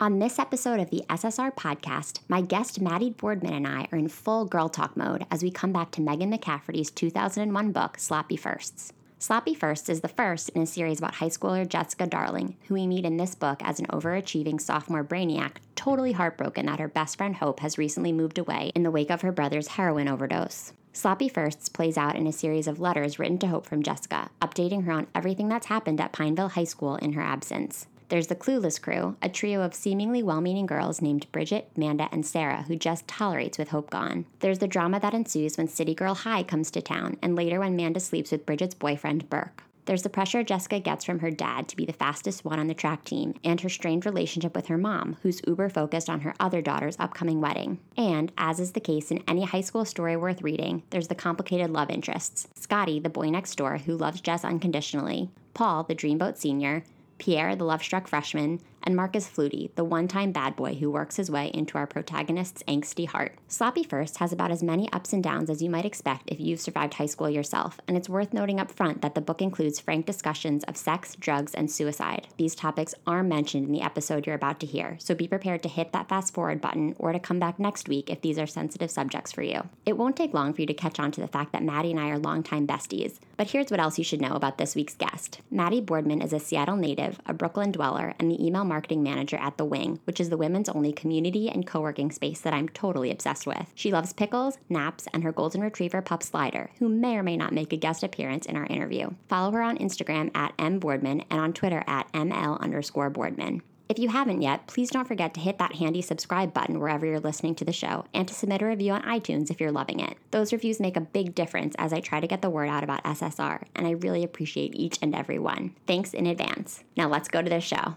On this episode of the SSR podcast, my guest Maddie Boardman and I are in full girl talk mode as we come back to Megan McCafferty's 2001 book, Sloppy Firsts. Sloppy Firsts is the first in a series about high schooler Jessica Darling, who we meet in this book as an overachieving sophomore brainiac, totally heartbroken that her best friend Hope has recently moved away in the wake of her brother's heroin overdose. Sloppy Firsts plays out in a series of letters written to Hope from Jessica, updating her on everything that's happened at Pineville High School in her absence. There's the Clueless Crew, a trio of seemingly well meaning girls named Bridget, Manda, and Sarah, who just tolerates with Hope gone. There's the drama that ensues when City Girl Hy comes to town, and later when Manda sleeps with Bridget's boyfriend, Burke. There's the pressure Jessica gets from her dad to be the fastest one on the track team, and her strained relationship with her mom, who's uber focused on her other daughter's upcoming wedding. And, as is the case in any high school story worth reading, there's the complicated love interests Scotty, the boy next door who loves Jess unconditionally, Paul, the dreamboat senior, Pierre, the love struck freshman, and Marcus Flutie, the one time bad boy who works his way into our protagonist's angsty heart. Sloppy First has about as many ups and downs as you might expect if you've survived high school yourself, and it's worth noting up front that the book includes frank discussions of sex, drugs, and suicide. These topics are mentioned in the episode you're about to hear, so be prepared to hit that fast forward button or to come back next week if these are sensitive subjects for you. It won't take long for you to catch on to the fact that Maddie and I are longtime besties, but here's what else you should know about this week's guest. Maddie Boardman is a Seattle native, a Brooklyn dweller, and the email marketing manager at The Wing, which is the women's only community and co working space that I'm totally obsessed with. She loves pickles, naps, and her golden retriever pup Slider, who may or may not make a guest appearance in our interview. Follow her on Instagram at mboardman and on Twitter at ml underscore boardman. If you haven't yet, please don't forget to hit that handy subscribe button wherever you're listening to the show and to submit a review on iTunes if you're loving it. Those reviews make a big difference as I try to get the word out about SSR, and I really appreciate each and every one. Thanks in advance. Now let's go to the show.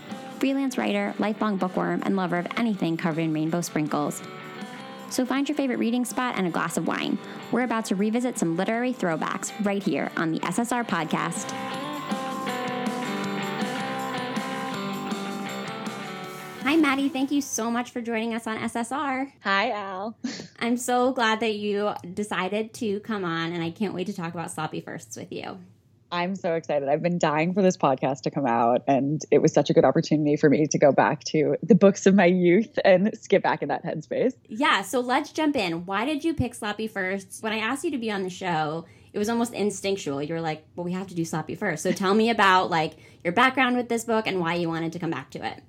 freelance writer, lifelong bookworm, and lover of anything covered in rainbow sprinkles. So find your favorite reading spot and a glass of wine. We're about to revisit some literary throwbacks right here on the SSR podcast. Hi, Maddie. Thank you so much for joining us on SSR. Hi, Al. I'm so glad that you decided to come on, and I can't wait to talk about sloppy firsts with you. I'm so excited. I've been dying for this podcast to come out, and it was such a good opportunity for me to go back to the books of my youth and skip back in that headspace. Yeah, so let's jump in. Why did you pick Sloppy first? When I asked you to be on the show, it was almost instinctual. You were like, well, we have to do Sloppy First. So tell me about like your background with this book and why you wanted to come back to it.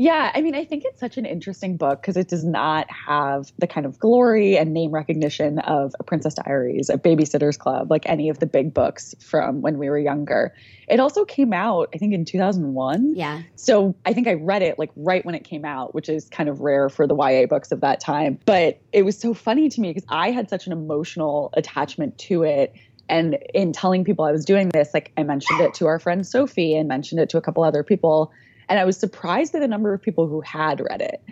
Yeah, I mean, I think it's such an interesting book because it does not have the kind of glory and name recognition of A Princess Diaries, A Babysitter's Club, like any of the big books from when we were younger. It also came out, I think, in 2001. Yeah. So I think I read it like right when it came out, which is kind of rare for the YA books of that time. But it was so funny to me because I had such an emotional attachment to it and in telling people I was doing this, like I mentioned it to our friend Sophie and mentioned it to a couple other people. And I was surprised at the number of people who had read it.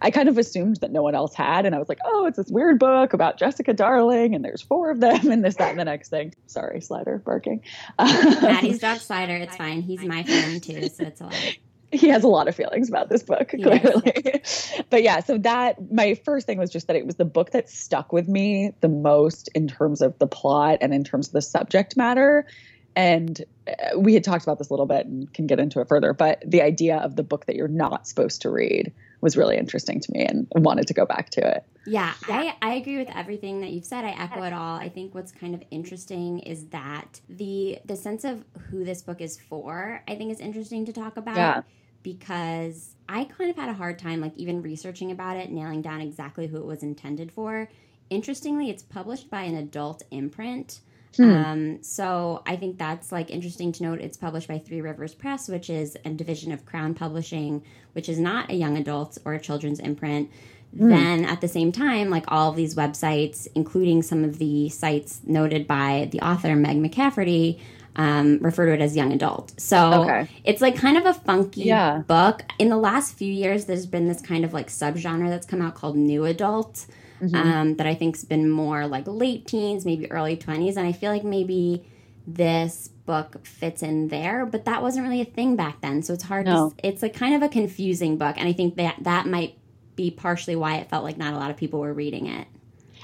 I kind of assumed that no one else had. And I was like, oh, it's this weird book about Jessica Darling, and there's four of them, and this, that, and the next thing. Sorry, Slider barking. Maddie's dog Slider. It's fine. He's my friend too, so it's all right he has a lot of feelings about this book clearly yes. but yeah so that my first thing was just that it was the book that stuck with me the most in terms of the plot and in terms of the subject matter and uh, we had talked about this a little bit and can get into it further, but the idea of the book that you're not supposed to read was really interesting to me and wanted to go back to it. Yeah, I, I agree with everything that you've said. I echo it all. I think what's kind of interesting is that the the sense of who this book is for, I think is interesting to talk about. Yeah. Because I kind of had a hard time like even researching about it, nailing down exactly who it was intended for. Interestingly, it's published by an adult imprint Hmm. Um, so I think that's like interesting to note. It's published by Three Rivers Press, which is a division of Crown Publishing, which is not a young adult or a children's imprint. Hmm. Then at the same time, like all of these websites, including some of the sites noted by the author Meg McCafferty, um, refer to it as young adult. So Okay. it's like kind of a funky Yeah. book. In the last few years, there's been this kind of like subgenre that's come out called new adult Mm-hmm. um, that I think's been more like late teens, maybe early 20s. And I feel like maybe this book fits in there, but that wasn't really a thing back then. So it's hard No. to, it's a kind of a confusing book. And I think that that might be partially why it felt like not a lot of people were reading it.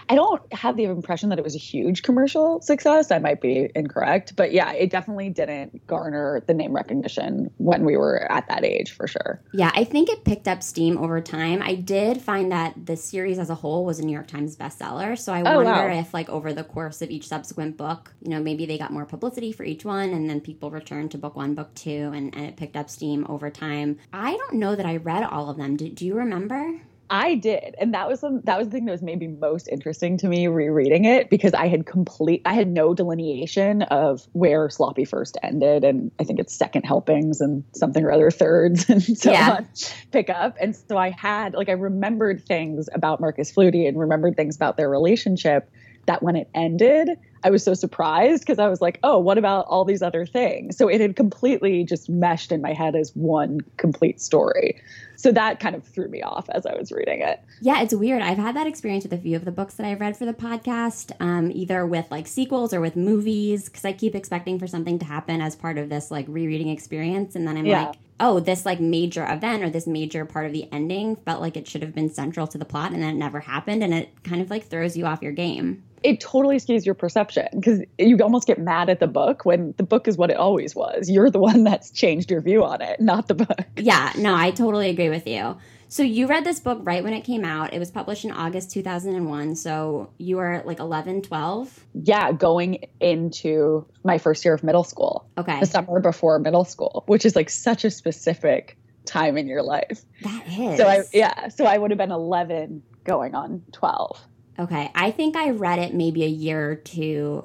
I don't have the impression that it was a huge commercial success. I might be incorrect, but yeah, it definitely didn't garner the name recognition when we were at that age for sure. Yeah, I think it picked up steam over time. I did find that the series as a whole was a New York Times bestseller. So I Oh, wonder wow. if, like, over the course of each subsequent book, you know, maybe they got more publicity for each one and then people returned to book one, book two, and, and it picked up steam over time. I don't know that I read all of them. Do, do you remember? I did, and that was the, that was the thing that was maybe most interesting to me rereading it because I had complete I had no delineation of where Sloppy first ended, and I think it's second helpings and something or other thirds and so Yeah. on pick up, and so I had like I remembered things about Marcus Flutie and remembered things about their relationship that when it ended. I was so surprised because I was like, oh, what about all these other things? So it had completely just meshed in my head as one complete story. So that kind of threw me off as I was reading it. Yeah, it's weird. I've had that experience with a few of the books that I've read for the podcast, um, either with like sequels or with movies, because I keep expecting for something to happen as part of this like rereading experience. And then I'm Yeah. like, oh, this like major event or this major part of the ending felt like it should have been central to the plot, and then it never happened. And it kind of like throws you off your game. It totally skews your perception because you almost get mad at the book when the book is what it always was. You're the one that's changed your view on it, not the book. Yeah, no, I totally agree with you. So you read this book right when it came out. It was published in August 2001. So you were like 11, 12. Yeah, going into my first year of middle school, Okay. the summer before middle school, which is like such a specific time in your life. That is. So I yeah, so I would have been 11 going on 12. Okay, I think I read it maybe a year or two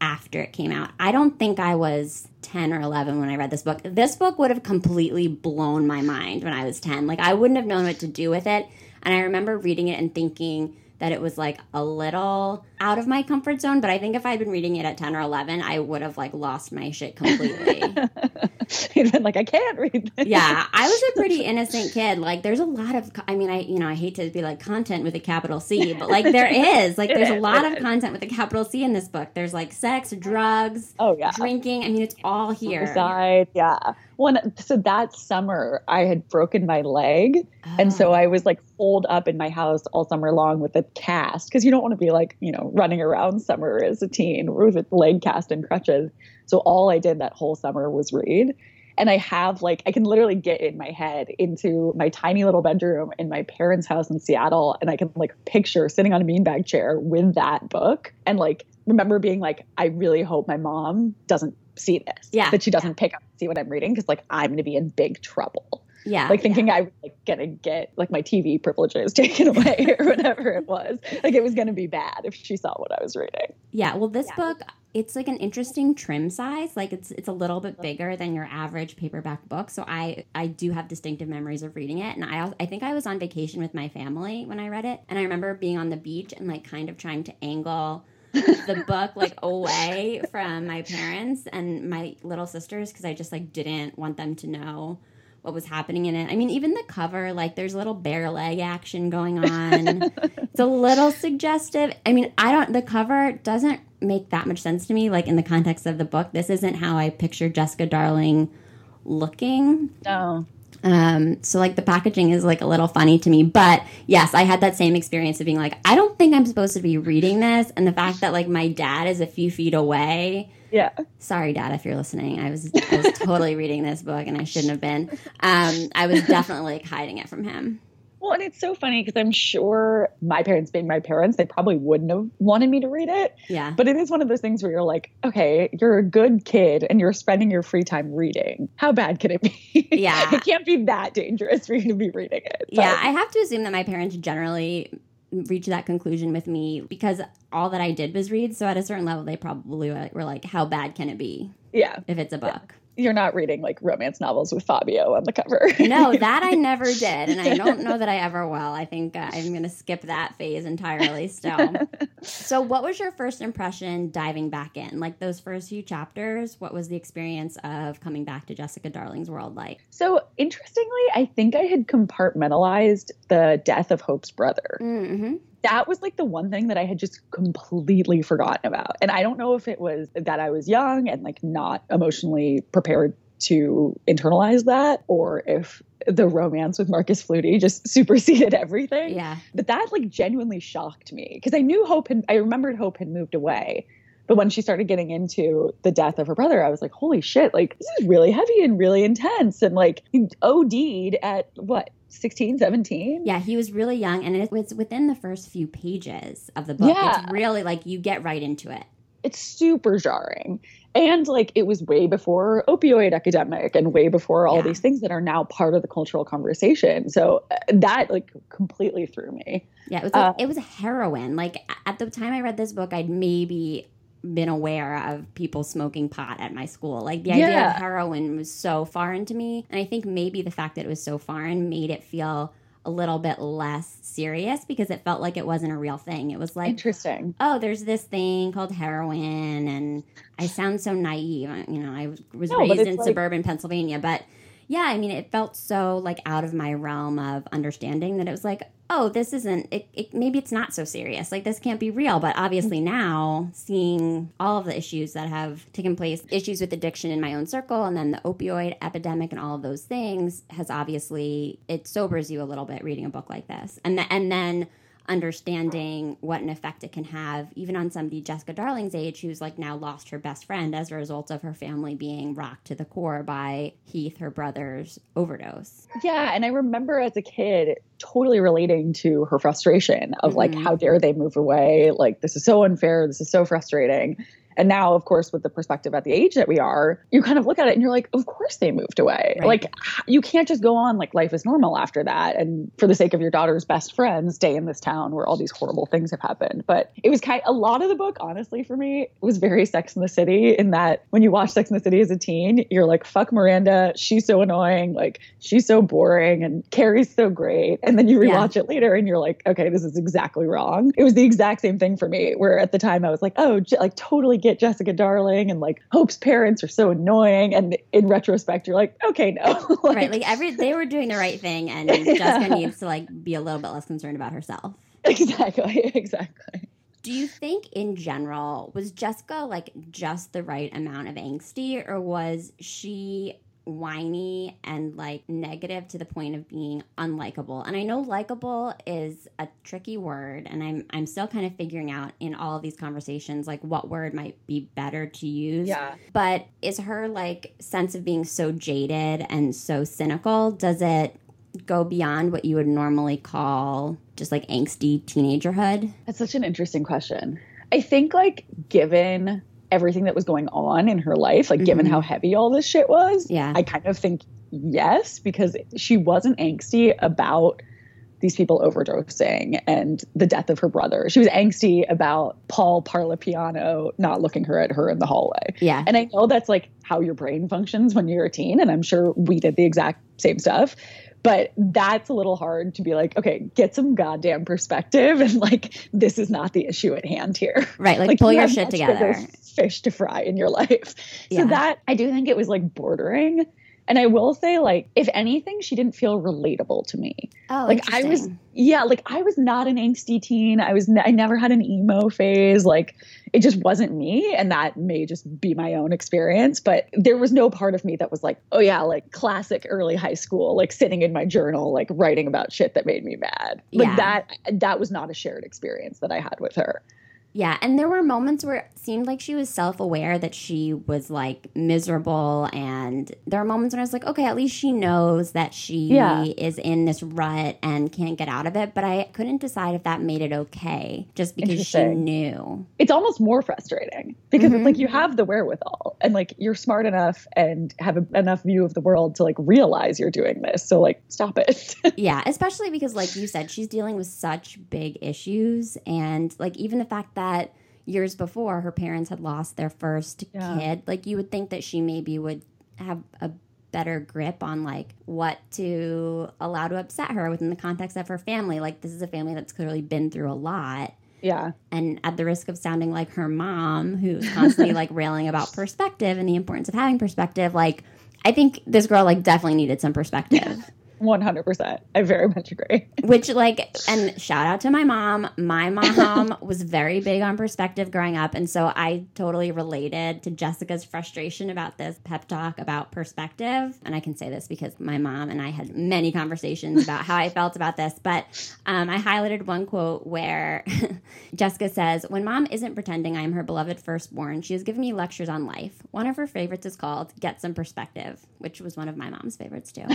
after it came out. I don't think I was 10 or 11 when I read this book. This book would have completely blown my mind when I was 10. Like, I wouldn't have known what to do with it. And I remember reading it and thinking that it was like a little out of my comfort zone. But I think if I'd been reading it at 10 or 11, I would have like lost my shit completely. You'd been like, I can't read this. yeah, I was a pretty innocent kid. Like, there's a lot of, I mean, I, you know, I hate to be like content with a capital C, but like there is, like, there's a lot of content with a capital C in this book. There's like sex, drugs, Oh yeah. drinking. I mean, it's all here. Suicide, yeah. One so that summer I had broken my leg, and so Oh. I was like holed up in my house all summer long with a cast because you don't want to be like you know running around summer as a teen with a leg cast and crutches. So all I did that whole summer was read. And I have like I can literally get in my head into my tiny little bedroom in my parents' house in Seattle, and I can like picture sitting on a beanbag chair with that book, and like remember being like, I really hope my mom doesn't see this, Yeah. that she doesn't pick up and see what I'm reading, because like I'm gonna be in big trouble. yeah. Like thinking I was like gonna get like my TV privileges taken away or whatever it was. Like it was gonna be bad if she saw what I was reading. Yeah, well, this book it's like an interesting trim size. Like it's it's a little bit bigger than your average paperback book. So I I do have distinctive memories of reading it, and I I think I was on vacation with my family when I read it, and I remember being on the beach and like kind of trying to angle the book like away from my parents and my little sisters because I just like didn't want them to know what was happening in it. I mean, even the cover, like there's a little bare leg action going on. it's a little suggestive. I mean, I don't the cover doesn't make that much sense to me like in the context of the book. This isn't how I picture Jessica Darling looking. No. Um, so like the packaging is like a little funny to me, but yes, I had that same experience of being like, I don't think I'm supposed to be reading this, and the fact that like my dad is a few feet away. Yeah. Sorry, Dad, if you're listening. I was I was totally reading this book, and I shouldn't have been. Um, I was definitely like hiding it from him. Well, and it's so funny because I'm sure my parents being my parents, they probably wouldn't have wanted me to read it. Yeah, But it is one of those things where you're like, okay, you're a good kid and you're spending your free time reading. How bad could it be? Yeah. it can't be that dangerous for you to be reading it. But- yeah. I have to assume that my parents generally reach that conclusion with me because all that I did was read. So at a certain level, they probably were were like, "How bad can it be yeah. if it's a book?" You're not reading like romance novels with Fabio on the cover. no, that I never did, and I don't know that I ever will. I think uh, I'm going to skip that phase entirely. Still. so, what was your first impression diving back in? Like those first few chapters, what was the experience of coming back to Jessica Darling's world like? So, interestingly, I think I had compartmentalized the death of Hope's brother. Mm-hmm that was like the one thing that I had just completely forgotten about. And I don't know if it was that I was young and like not emotionally prepared to internalize that or if the romance with Marcus Flutie just superseded everything. Yeah. But that like genuinely shocked me because I knew Hope had, I remembered Hope had moved away. But when she started getting into the death of her brother, I was like, holy shit, like this is really heavy and really intense. And like OD'd at what, 16, 17? Yeah, he was really young. And it was within the first few pages of the book. Yeah. It's really like you get right into it. It's super jarring. And like it was way before opioid epidemic and way before all Yeah. these things that are now part of the cultural conversation. So uh, that like completely threw me. Yeah, it was like, Uh, it was heroin. Like at the time I read this book, I'd maybe been aware of people smoking pot at my school. Like the idea Yeah. of heroin was so foreign to me, and I think maybe the fact that it was so foreign made it feel a little bit less serious because it felt like it wasn't a real thing. It was like Interesting. oh, there's this thing called heroin, and I sound so naive. You know, I was- No, raised in like- suburban Pennsylvania, but yeah, I mean, it felt so like out of my realm of understanding that it was like, oh, this isn't. It, it maybe it's not so serious. Like this can't be real. But obviously mm-hmm. now, seeing all of the issues that have taken place, issues with addiction in my own circle, and then the opioid epidemic and all of those things, has obviously it sobers you a little bit reading a book like this, and th- and then understanding what an effect it can have even on somebody Jessica Darling's age who's like now lost her best friend as a result of her family being rocked to the core by Heath, her brother's overdose. Yeah, and I remember as a kid totally relating to her frustration of like Mhm. how dare they move away? Like this is so unfair, this is so frustrating. And now of course with the perspective at the age that we are, you kind of look at it and you're like, of course they moved away. Right. Like you can't just go on like life is normal after that and for the sake of your daughter's best friend stay in this town where all these horrible things have happened. But it was kind of, a lot of the book honestly for me was very Sex in the City in that when you watch Sex in the City as a teen, you're like fuck Miranda, she's so annoying, like she's so boring and Carrie's so great. And then you Yeah. rewatch it later and you're like, okay, this is exactly wrong. It was the exact same thing for me where at the time I was like, oh, J- like totally get Jessica Darling and like Hope's parents are so annoying and in retrospect you're like, okay, no. Like, right, like every they were doing the right thing and Jessica needs to like be a little bit less concerned about herself. exactly, exactly. Do you think in general was Jessica like just the right amount of angsty or was she whiny and like negative to the point of being unlikable? And I know likable is a tricky word and I'm I'm still kind of figuring out in all of these conversations like what word might be better to use. Yeah. But is her like sense of being so jaded and so cynical does it go beyond what you would normally call just like angsty teenagerhood? That's such an interesting question. I think like given everything that was going on in her life, like given Mhm. how heavy all this shit was, Yeah. I kind of think yes, because she wasn't angsty about these people overdosing and the death of her brother. She was angsty about Paul Parlapiano not looking her at her in the hallway. Yeah. And I know that's like how your brain functions when you're a teen, and I'm sure we did the exact same stuff. But that's a little hard to be like, okay, get some goddamn perspective, and like this is not the issue at hand here. Right. Like, pull you your shit together. Fish to fry in your life. Yeah. So that I do think it was like bordering. And I will say, like, if anything, she didn't feel relatable to me. Oh, like I was, yeah, like I was not an angsty teen. I was, n- I never had an emo phase. Like it just wasn't me, and that may just be my own experience. But there was no part of me that was like, oh yeah, like classic early high school, like sitting in my journal, like writing about shit that made me mad. Like Yeah. that, that was not a shared experience that I had with her. Yeah, and there were moments where it seemed like she was self aware that she was like miserable, and there were moments when I was like, okay, at least she knows that she Yeah. is in this rut and can't get out of it. But I couldn't decide if that made it okay, just because she knew. It's almost more frustrating because Mhm. it's like you have the wherewithal and like you're smart enough and have a, enough view of the world to like realize you're doing this. So like stop it. yeah, especially because, like you said, she's dealing with such big issues, and like even the fact that years before her parents had lost their first Yeah. kid, like you would think that she maybe would have a better grip on like what to allow to upset her within the context of her family. Like this is a family that's clearly been through a lot. Yeah. And at the risk of sounding like her mom, who's constantly like railing about perspective and the importance of having perspective, like I think this girl like definitely needed some perspective. 100%. I very much agree. Which, like, and shout out to my mom. My mom was very big on perspective growing up. And so I totally related to Jessica's frustration about this pep talk about perspective. And I can say this because my mom and I had many conversations about how I felt about this. But um, I highlighted one quote where Jessica says, When mom isn't pretending I am her beloved firstborn, she has given me lectures on life. One of her favorites is called Get Some Perspective, which was one of my mom's favorites too.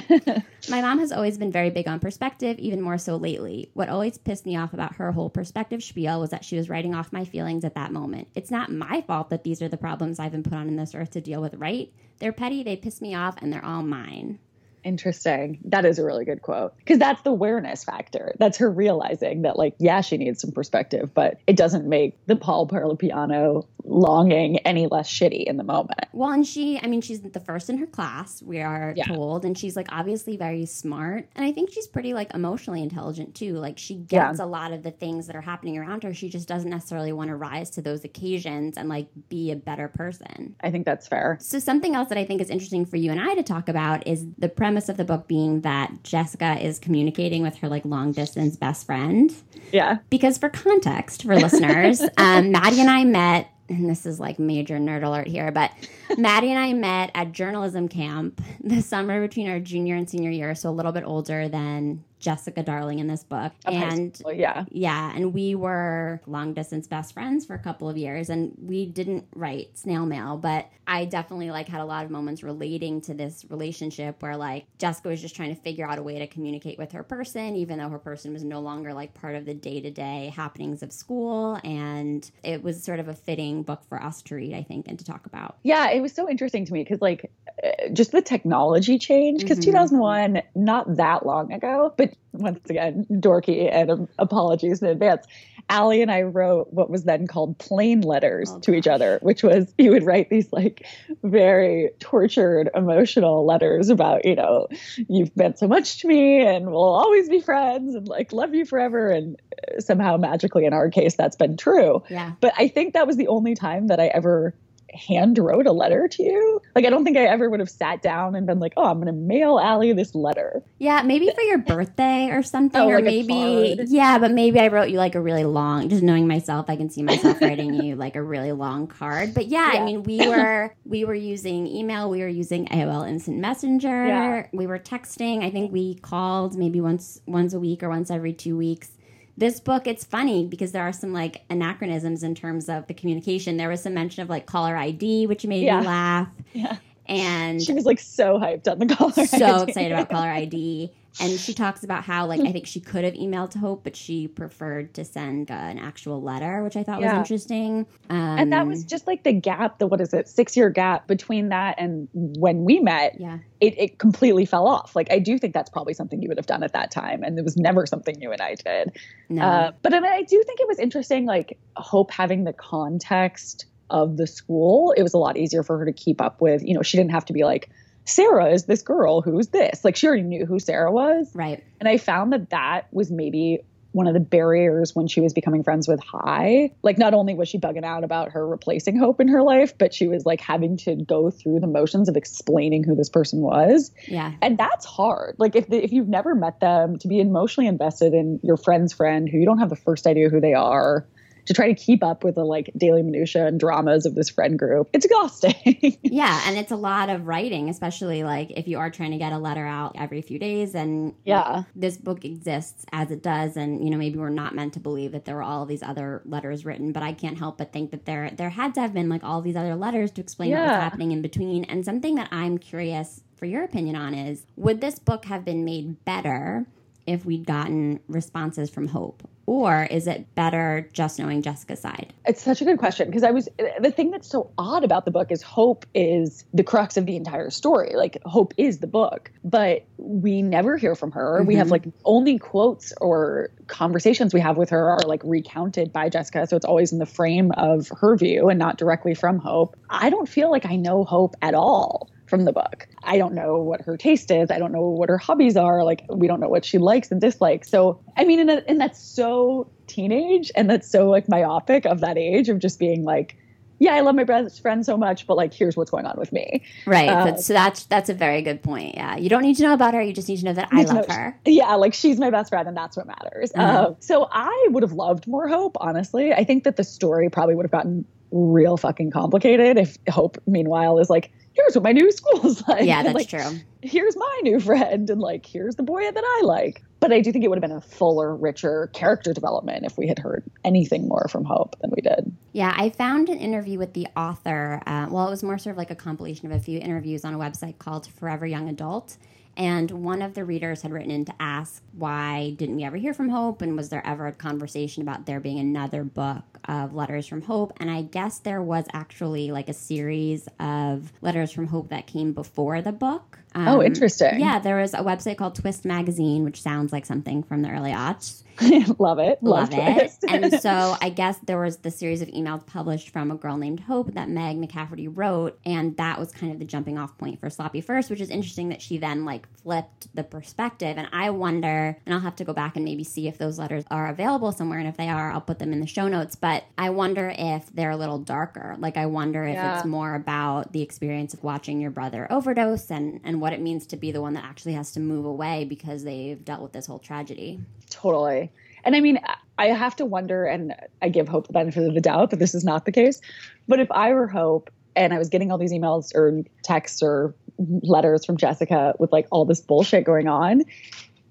my mom mom has always been very big on perspective, even more so lately. What always pissed me off about her whole perspective spiel was that she was writing off my feelings at that moment. It's not my fault that these are the problems I've been put on in this earth to deal with, right? They're petty, they piss me off, and they're all mine. Interesting. That is a really good quote because that's the awareness factor. That's her realizing that, like, yeah, she needs some perspective, but it doesn't make the Paul Parlapiano longing any less shitty in the moment. Well, and she, I mean, she's the first in her class, we are yeah. told, and she's like obviously very smart. And I think she's pretty like emotionally intelligent too. Like, she gets yeah. a lot of the things that are happening around her. She just doesn't necessarily want to rise to those occasions and like be a better person. I think that's fair. So, something else that I think is interesting for you and I to talk about is the premise premise of the book being that Jessica is communicating with her like long distance best friend. Yeah. Because for context for listeners, um, Maddie and I met and this is like major nerd alert here, but Maddie and I met at journalism camp the summer between our junior and senior year, so a little bit older than Jessica Darling in this book. Of and yeah. Yeah. And we were long distance best friends for a couple of years and we didn't write snail mail, but I definitely like had a lot of moments relating to this relationship where like Jessica was just trying to figure out a way to communicate with her person, even though her person was no longer like part of the day to day happenings of school. And it was sort of a fitting book for us to read, I think, and to talk about. Yeah. It was so interesting to me because like uh, just the technology change, because mm-hmm. 2001, not that long ago, but once again, dorky and apologies in advance. Allie and I wrote what was then called plain letters oh, to each other, which was you would write these like very tortured, emotional letters about, you know, you've meant so much to me and we'll always be friends and like love you forever. And uh, somehow magically in our case, that's been true. Yeah. But I think that was the only time that I ever hand wrote a letter to you. Like I don't think I ever would have sat down and been like, "Oh, I'm going to mail Allie this letter." Yeah, maybe for your birthday or something, oh, or like maybe yeah, but maybe I wrote you like a really long. Just knowing myself, I can see myself writing you like a really long card. But yeah, yeah. I mean, we were we were using email, we were using AOL Instant Messenger, yeah. we were texting. I think we called maybe once once a week or once every two weeks this book it's funny because there are some like anachronisms in terms of the communication there was some mention of like caller id which made yeah. me laugh yeah and she was like so hyped on the caller so ID. excited about caller id and she talks about how like i think she could have emailed to hope but she preferred to send uh, an actual letter which i thought yeah. was interesting. Um, and that was just like the gap the what is it six year gap between that and when we met. Yeah. It, it completely fell off. Like i do think that's probably something you would have done at that time and it was never something you and i did. No. Uh, but I, mean, I do think it was interesting like hope having the context of the school. It was a lot easier for her to keep up with you know she didn't have to be like Sarah is this girl who's this. Like she already knew who Sarah was. Right. And I found that that was maybe one of the barriers when she was becoming friends with Hy. Like, not only was she bugging out about her replacing Hope in her life, but she was like having to go through the motions of explaining who this person was. Yeah. And that's hard. Like, if, the, if you've never met them, to be emotionally invested in your friend's friend who you don't have the first idea who they are, to try to keep up with the like daily minutia and dramas of this friend group. It's exhausting. yeah, and it's a lot of writing, especially like if you are trying to get a letter out every few days and yeah. This book exists as it does and you know maybe we're not meant to believe that there were all these other letters written, but I can't help but think that there there had to have been like all these other letters to explain yeah. what was happening in between. And something that I'm curious for your opinion on is would this book have been made better if we'd gotten responses from Hope? Or is it better just knowing Jessica's side? It's such a good question because I was the thing that's so odd about the book is Hope is the crux of the entire story. Like Hope is the book, but we never hear from her. Mm-hmm. We have mm-hmm. like only quotes or conversations we have with her are like recounted by Jessica, so it's always in the frame of her view and not directly from Hope. I don't feel like I know Hope at all from the book. I don't know what her taste is. I don't know what her hobbies are. Like we don't know what she likes and dislikes. So I mean, and, that, and that's so teenage, and that's so like myopic of that age of just being like, yeah, I love my best friend so much, but like, here's what's going on with me. Right. Uh, so that's that's a very good point. Yeah, you don't need to know about her. You just need to know that I love know, her. Yeah, like she's my best friend, and that's what matters. Mm-hmm. Uh, so I would have loved more hope. Honestly, I think that the story probably would have gotten real fucking complicated if Hope, meanwhile, is like, here's what my new school's like. Yeah, that's like, true. Here's my new friend, and like, here's the boy that I like. But I do think it would have been a fuller, richer character development if we had heard anything more from Hope than we did. Yeah, I found an interview with the author. Uh, well, it was more sort of like a compilation of a few interviews on a website called Forever Young Adult. And one of the readers had written in to ask why didn't we ever hear from Hope, and was there ever a conversation about there being another book of letters from Hope? And I guess there was actually like a series of letters from Hope that came before the book. Oh, um, oh, interesting. Yeah, there was a website called Twist Magazine, which sounds like something from the early aughts. Love it. Love, Love it. and so I guess there was the series of emails published from a girl named Hope that Meg McCafferty wrote. And that was kind of the jumping off point for Sloppy First, which is interesting that she then like flipped the perspective. And I wonder, and I'll have to go back and maybe see if those letters are available somewhere. And if they are, I'll put them in the show notes. But I wonder if they're a little darker. Like, I wonder if yeah. it's more about the experience of watching your brother overdose and, and what it means to be the one that actually has to move away because they've dealt with this whole tragedy. Totally. And I mean, I have to wonder, and I give Hope the benefit of the doubt that this is not the case. But if I were Hope and I was getting all these emails or texts or letters from Jessica with like all this bullshit going on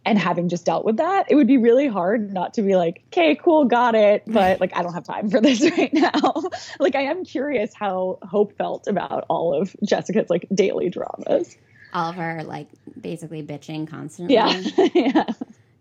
and having just dealt with that, it would be really hard not to be like, okay, cool, got it. Mm-hmm. But like, I don't have time for this right now. like, I am curious how Hope felt about all of Jessica's like daily dramas. All of her like basically bitching constantly. Yeah. yeah.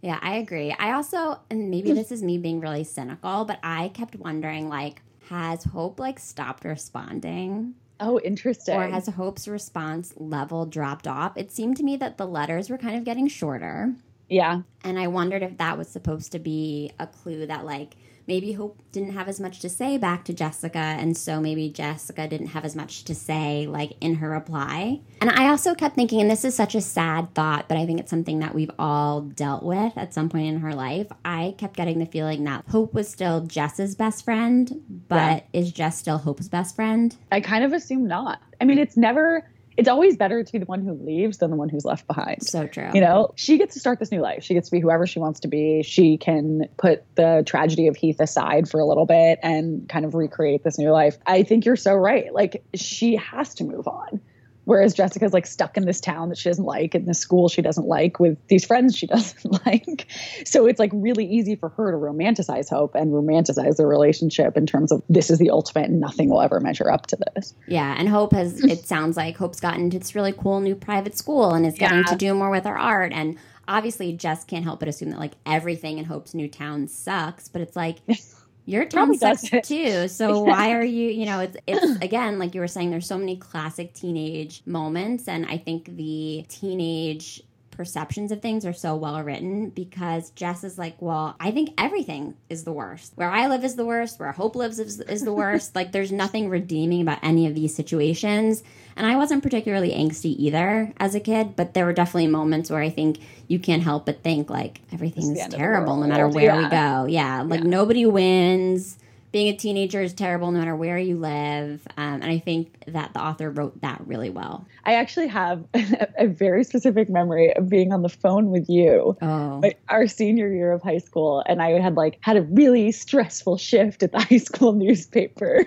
Yeah, I agree. I also, and maybe mm-hmm. this is me being really cynical, but I kept wondering like, has Hope like stopped responding? Oh, interesting. Or has Hope's response level dropped off? It seemed to me that the letters were kind of getting shorter. Yeah. And I wondered if that was supposed to be a clue that like maybe Hope didn't have as much to say back to Jessica, and so maybe Jessica didn't have as much to say, like in her reply. And I also kept thinking, and this is such a sad thought, but I think it's something that we've all dealt with at some point in her life. I kept getting the feeling that Hope was still Jess's best friend, but yeah. is Jess still Hope's best friend? I kind of assume not. I mean, it's never it's always better to be the one who leaves than the one who's left behind. So true. You know, she gets to start this new life. She gets to be whoever she wants to be. She can put the tragedy of Heath aside for a little bit and kind of recreate this new life. I think you're so right. Like, she has to move on. Whereas Jessica's like stuck in this town that she doesn't like, in this school she doesn't like, with these friends she doesn't like. So it's like really easy for her to romanticize Hope and romanticize their relationship in terms of this is the ultimate and nothing will ever measure up to this. Yeah. And Hope has, it sounds like Hope's gotten to this really cool new private school and is getting yeah. to do more with her art. And obviously, Jess can't help but assume that like everything in Hope's new town sucks, but it's like, your town sucks too. So why are you, you know, it's it's again, like you were saying, there's so many classic teenage moments. And I think the teenage perceptions of things are so well written because Jess is like, well, I think everything is the worst. Where I live is the worst. Where Hope lives is, is the worst. like, there's nothing redeeming about any of these situations. And I wasn't particularly angsty either as a kid, but there were definitely moments where I think you can't help but think like everything's terrible no matter where yeah. we go. Yeah, like yeah. nobody wins being a teenager is terrible no matter where you live. Um, and I think that the author wrote that really well. I actually have a, very specific memory of being on the phone with you oh. like, our senior year of high school. And I had like had a really stressful shift at the high school newspaper.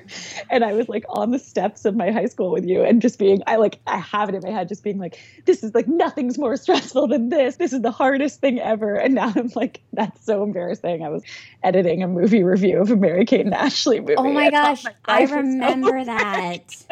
And I was like on the steps of my high school with you and just being, I like, I have it in my head, just being like, this is like nothing's more stressful than this. This is the hardest thing ever. And now I'm like, that's so embarrassing. I was editing a movie review of a Mary Kate and Ashley movie. Oh my gosh, I remember so that.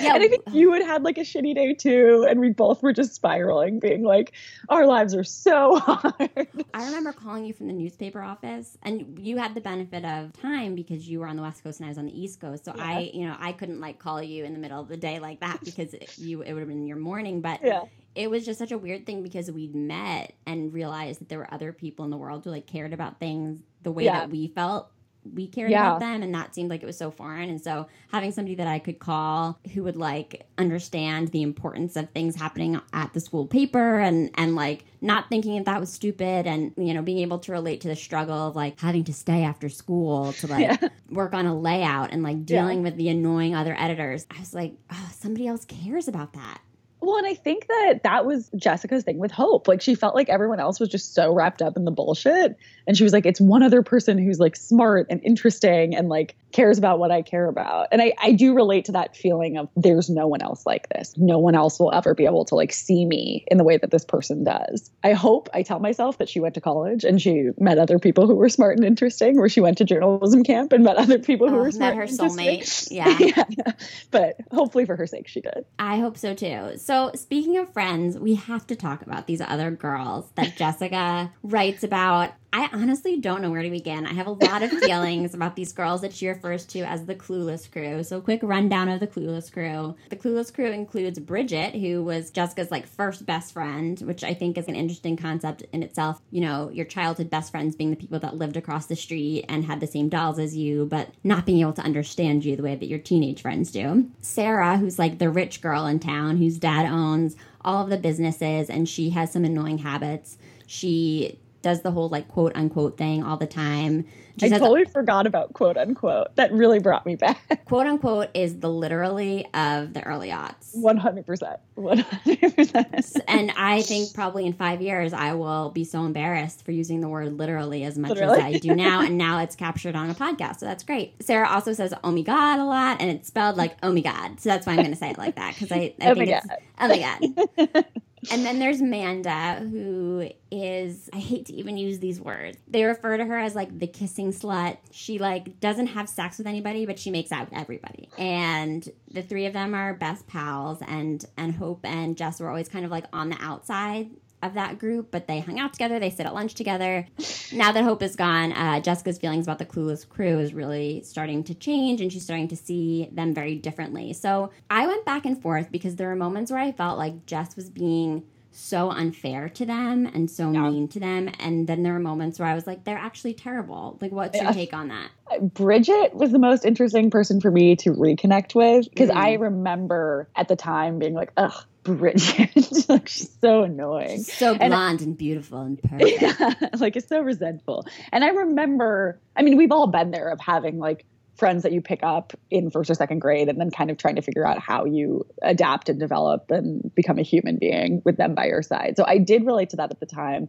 yeah, and I think you had had like a shitty day too, and we both were just spiraling, being like, our lives are so hard. I remember calling you from the newspaper office, and you had the benefit of time because you were on the West Coast and I was on the East Coast. So yeah. I, you know, I couldn't like call you in the middle of the day like that because it, you it would have been your morning, but yeah it was just such a weird thing because we'd met and realized that there were other people in the world who like cared about things the way yeah. that we felt we cared Yeah. about them and that seemed like it was so foreign and so having somebody that i could call who would like understand the importance of things happening at the school paper and and like not thinking that that was stupid and you know being able to relate to the struggle of like having to stay after school to like Yeah. work on a layout and like dealing with the annoying other editors i was like oh somebody else cares about that Well, and I think that that was Jessica's thing with Hope. Like she felt like everyone else was just so wrapped up in the bullshit. And she was like, it's one other person who's like smart and interesting and like cares about what I care about. And I, I do relate to that feeling of there's no one else like this. No one else will ever be able to like see me in the way that this person does. I hope I tell myself that she went to college and she met other people who were smart and interesting, or she went to journalism camp and met other people who Oh, were met smart her and interesting. soulmate. Yeah. yeah. But hopefully for her sake, she did. I hope so too. So, speaking of friends, we have to talk about these other girls that Jessica writes about. I honestly don't know where to begin. I have a lot of feelings about these girls that she refers to as the Clueless Crew. So, quick rundown of the Clueless Crew. The Clueless Crew includes Bridget, who was Jessica's like first best friend, which I think is an interesting concept in itself. You know, your childhood best friends being the people that lived across the street and had the same dolls as you, but not being able to understand you the way that your teenage friends do. Sarah, who's like the rich girl in town, whose dad owns all of the businesses and she has some annoying habits. She does the whole like quote unquote thing all the time. I totally forgot about quote unquote. That really brought me back. quote unquote is the literally of the early aughts. 100%. 100%. And I think probably in five years I will be so embarrassed for using the word literally as much Literally. as I do now. And now it's captured on a podcast. So that's great. Sarah also says oh my god a lot and it's spelled like oh my god. So that's why I'm gonna say it like that. Because I, I Oh think it's oh my god. And then there's Manda, who is, I hate to even use these words. They refer to her as like the kissing slut. She like doesn't have sex with anybody, but she makes out with everybody. And the three of them are best pals and and Hope and Jess were always kind of like on the outside of that group, but they hung out together, they sit at lunch together. Now that Hope is gone, uh, Jessica's feelings about the clueless crew is really starting to change and she's starting to see them very differently. So I went back and forth because there were moments where I felt like Jess was being so unfair to them and so Yeah. mean to them. And then there were moments where I was like, they're actually terrible. Like, what's your take on that? Bridget was the most interesting person for me to reconnect with because Mm. I remember at the time being like, ugh, Bridget. like, she's so annoying. She's so And- blonde and beautiful and perfect. Yeah, like it's so resentful. And I remember, I mean, we've all been there of having like friends that you pick up in first or second grade and then kind of trying to figure out how you adapt and develop and become a human being with them by your side. So I did relate to that at the time.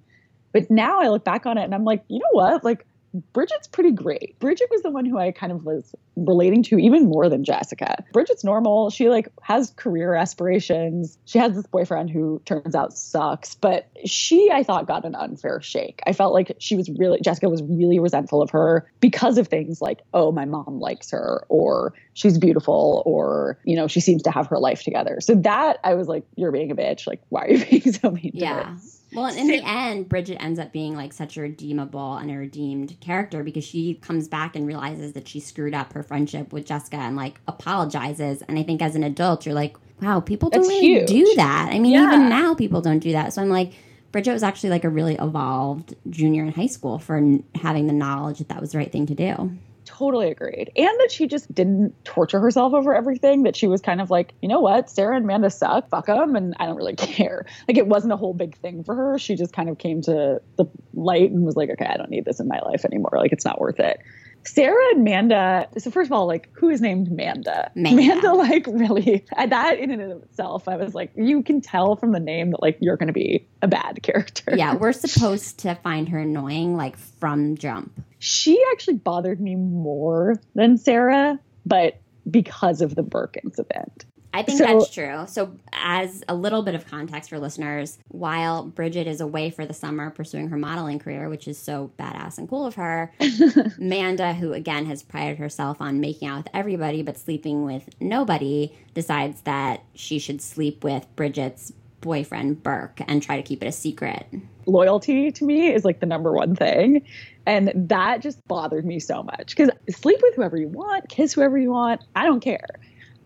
But now I look back on it and I'm like, you know what? Like Bridget's pretty great. Bridget was the one who I kind of was relating to even more than Jessica. Bridget's normal. She like has career aspirations. She has this boyfriend who turns out sucks, but she I thought got an unfair shake. I felt like she was really Jessica was really resentful of her because of things like, "Oh, my mom likes her," or "She's beautiful," or, you know, she seems to have her life together. So that I was like, "You're being a bitch. Like, why are you being so mean to Yeah. her?" Well, and in the end, Bridget ends up being like such a redeemable and a redeemed character because she comes back and realizes that she screwed up her friendship with Jessica and like apologizes. And I think as an adult, you're like, wow, people don't That's really huge. do that. I mean, Yeah. even now, people don't do that. So I'm like, Bridget was actually like a really evolved junior in high school for n- having the knowledge that that was the right thing to do. Totally agreed. And that she just didn't torture herself over everything. That she was kind of like, you know what, Sarah and Amanda suck, fuck them, and I don't really care. Like it wasn't a whole big thing for her. She just kind of came to the light and was like, okay, I don't need this in my life anymore. Like it's not worth it. Sarah and Manda. So first of all, like who is named Manda? Manda. like really that in and of itself, I was like, you can tell from the name that like you're going to be a bad character. Yeah, we're supposed to find her annoying like from jump. She actually bothered me more than Sarah, but because of the Burke incident. I think So- that's true. So, as a little bit of context for listeners, while Bridget is away for the summer pursuing her modeling career, which is so badass and cool of her, Manda, who again has prided herself on making out with everybody but sleeping with nobody, decides that she should sleep with Bridget's boyfriend, Burke, and try to keep it a secret. Loyalty to me is like the number one thing. And that just bothered me so much because sleep with whoever you want, kiss whoever you want, I don't care.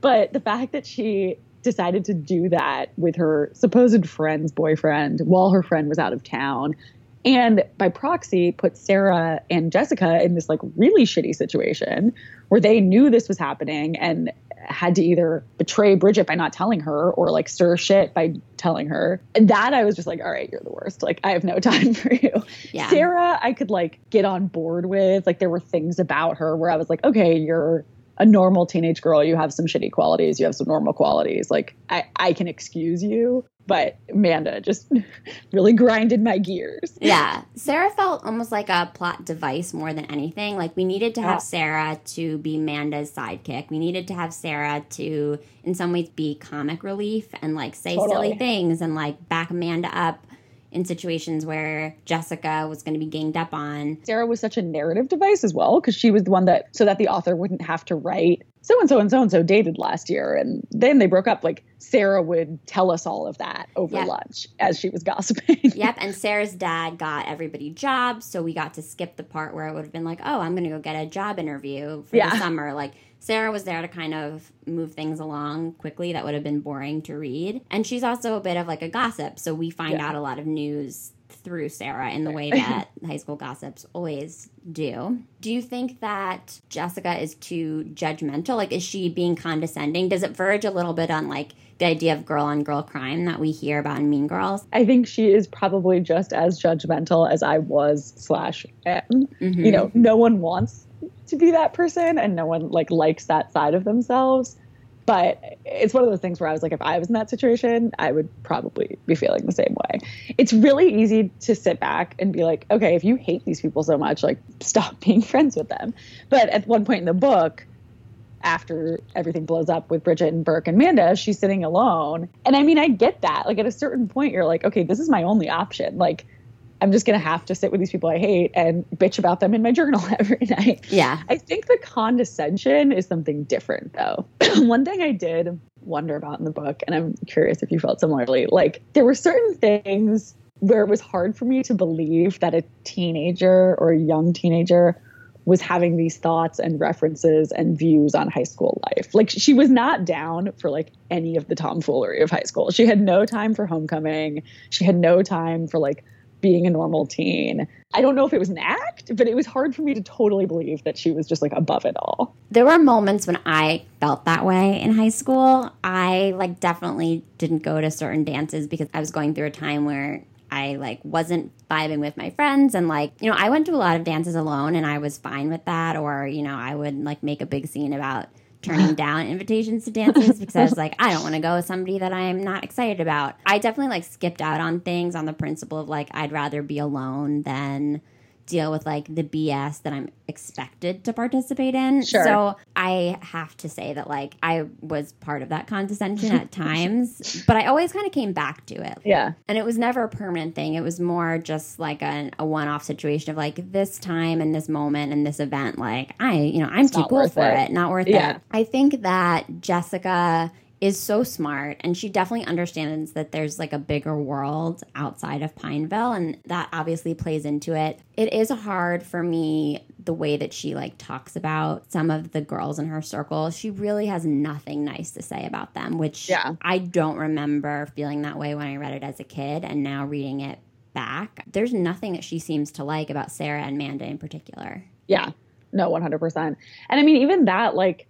But the fact that she decided to do that with her supposed friend's boyfriend while her friend was out of town and by proxy put Sarah and Jessica in this like really shitty situation where they knew this was happening and had to either betray Bridget by not telling her or like stir shit by telling her. And that I was just like, all right, you're the worst. Like, I have no time for you. Yeah. Sarah, I could like get on board with. Like, there were things about her where I was like, okay, you're a normal teenage girl. You have some shitty qualities. You have some normal qualities. Like, I, I can excuse you but Amanda just really grinded my gears. Yeah. Sarah felt almost like a plot device more than anything. Like we needed to have yeah. Sarah to be Amanda's sidekick. We needed to have Sarah to in some ways be comic relief and like say totally. silly things and like back Amanda up in situations where Jessica was going to be ganged up on. Sarah was such a narrative device as well because she was the one that so that the author wouldn't have to write so and so and so and so dated last year and then they broke up like Sarah would tell us all of that over yep. lunch as she was gossiping. yep, and Sarah's dad got everybody jobs, so we got to skip the part where it would have been like, "Oh, I'm going to go get a job interview for yeah. the summer." Like Sarah was there to kind of move things along quickly that would have been boring to read. And she's also a bit of like a gossip, so we find yeah. out a lot of news through Sarah in the way that high school gossips always do. Do you think that Jessica is too judgmental? Like, is she being condescending? Does it verge a little bit on like the idea of girl on girl crime that we hear about in Mean Girls? I think she is probably just as judgmental as I was slash am. Mm-hmm. You know, no one wants to be that person and no one like likes that side of themselves but it's one of those things where I was like, if I was in that situation, I would probably be feeling the same way. It's really easy to sit back and be like, okay, if you hate these people so much, like stop being friends with them. But at one point in the book, after everything blows up with Bridget and Burke and Amanda, she's sitting alone. And I mean, I get that. Like at a certain point, you're like, okay, this is my only option. Like I'm just going to have to sit with these people I hate and bitch about them in my journal every night. Yeah. I think the condescension is something different, though. One thing I did wonder about in the book, and I'm curious if you felt similarly, like there were certain things where it was hard for me to believe that a teenager or a young teenager was having these thoughts and references and views on high school life. Like she was not down for like any of the tomfoolery of high school. She had no time for homecoming. She had no time for like being a normal teen. I don't know if it was an act, but it was hard for me to totally believe that she was just like above it all. There were moments when I felt that way in high school. I like definitely didn't go to certain dances because I was going through a time where I like wasn't vibing with my friends and like, you know, I went to a lot of dances alone and I was fine with that or, you know, I would like make a big scene about turning down invitations to dances because I was like, I don't want to go with somebody that I'm not excited about. I definitely like skipped out on things on the principle of like I'd rather be alone than deal with like the BS that I'm expected to participate in. Sure. So I have to say that like I was part of that condescension at times, but I always kind of came back to it. Yeah. And it was never a permanent thing. It was more just like a, a one off situation of like this time and this moment and this event. Like I, you know, I'm it's too cool for it. it. Not worth yeah. it. I think that Jessica is so smart and she definitely understands that there's like a bigger world outside of Pineville and that obviously plays into it. It is hard for me the way that she like talks about some of the girls in her circle. She really has nothing nice to say about them, which yeah. I don't remember feeling that way when I read it as a kid and now reading it back. There's nothing that she seems to like about Sarah and Amanda in particular. Yeah. No, 100%. And I mean, even that, like,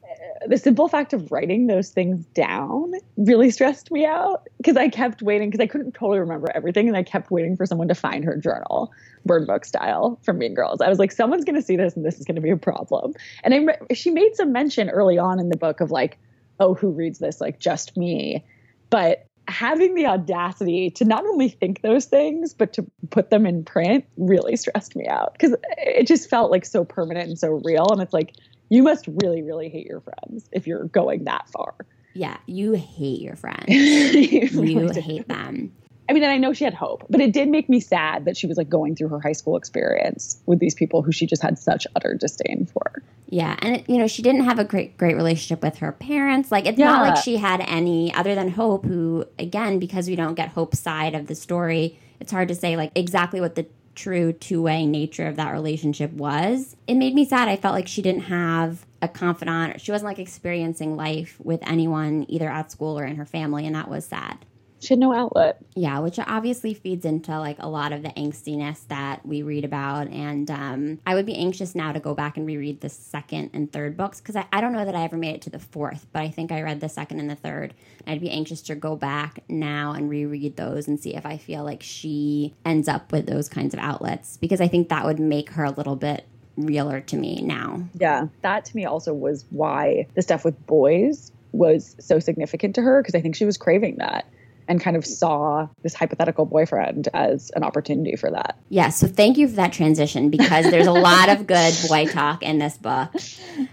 the simple fact of writing those things down really stressed me out because I kept waiting because I couldn't totally remember everything and I kept waiting for someone to find her journal, burn book style from Mean Girls. I was like, someone's going to see this and this is going to be a problem. And I, she made some mention early on in the book of like, oh, who reads this? Like, just me. But having the audacity to not only think those things but to put them in print really stressed me out. Because it just felt like so permanent and so real. And it's like you must really really hate your friends if you're going that far. Yeah you hate your friends. You, you hate them I mean, and I know she had hope, but it did make me sad that she was like going through her high school experience with these people who she just had such utter disdain for. Yeah, and it, you know, she didn't have a great great relationship with her parents. Like it's yeah. not like she had any other than Hope, who again, because we don't get Hope's side of the story, it's hard to say like exactly what the true two-way nature of that relationship was. It made me sad. I felt like she didn't have a confidant. She wasn't like experiencing life with anyone either at school or in her family, and that was sad. She had no outlet. Yeah, which obviously feeds into like a lot of the angstiness that we read about. And um, I would be anxious now to go back and reread the second and third books because I, I don't know that I ever made it to the fourth, but I think I read the second and the third. I'd be anxious to go back now and reread those and see if I feel like she ends up with those kinds of outlets because I think that would make her a little bit realer to me now. Yeah, that to me also was why the stuff with boys was so significant to her because I think she was craving that and kind of saw this hypothetical boyfriend as an opportunity for that. Yeah, so thank you for that transition because there's a lot of good boy talk in this book.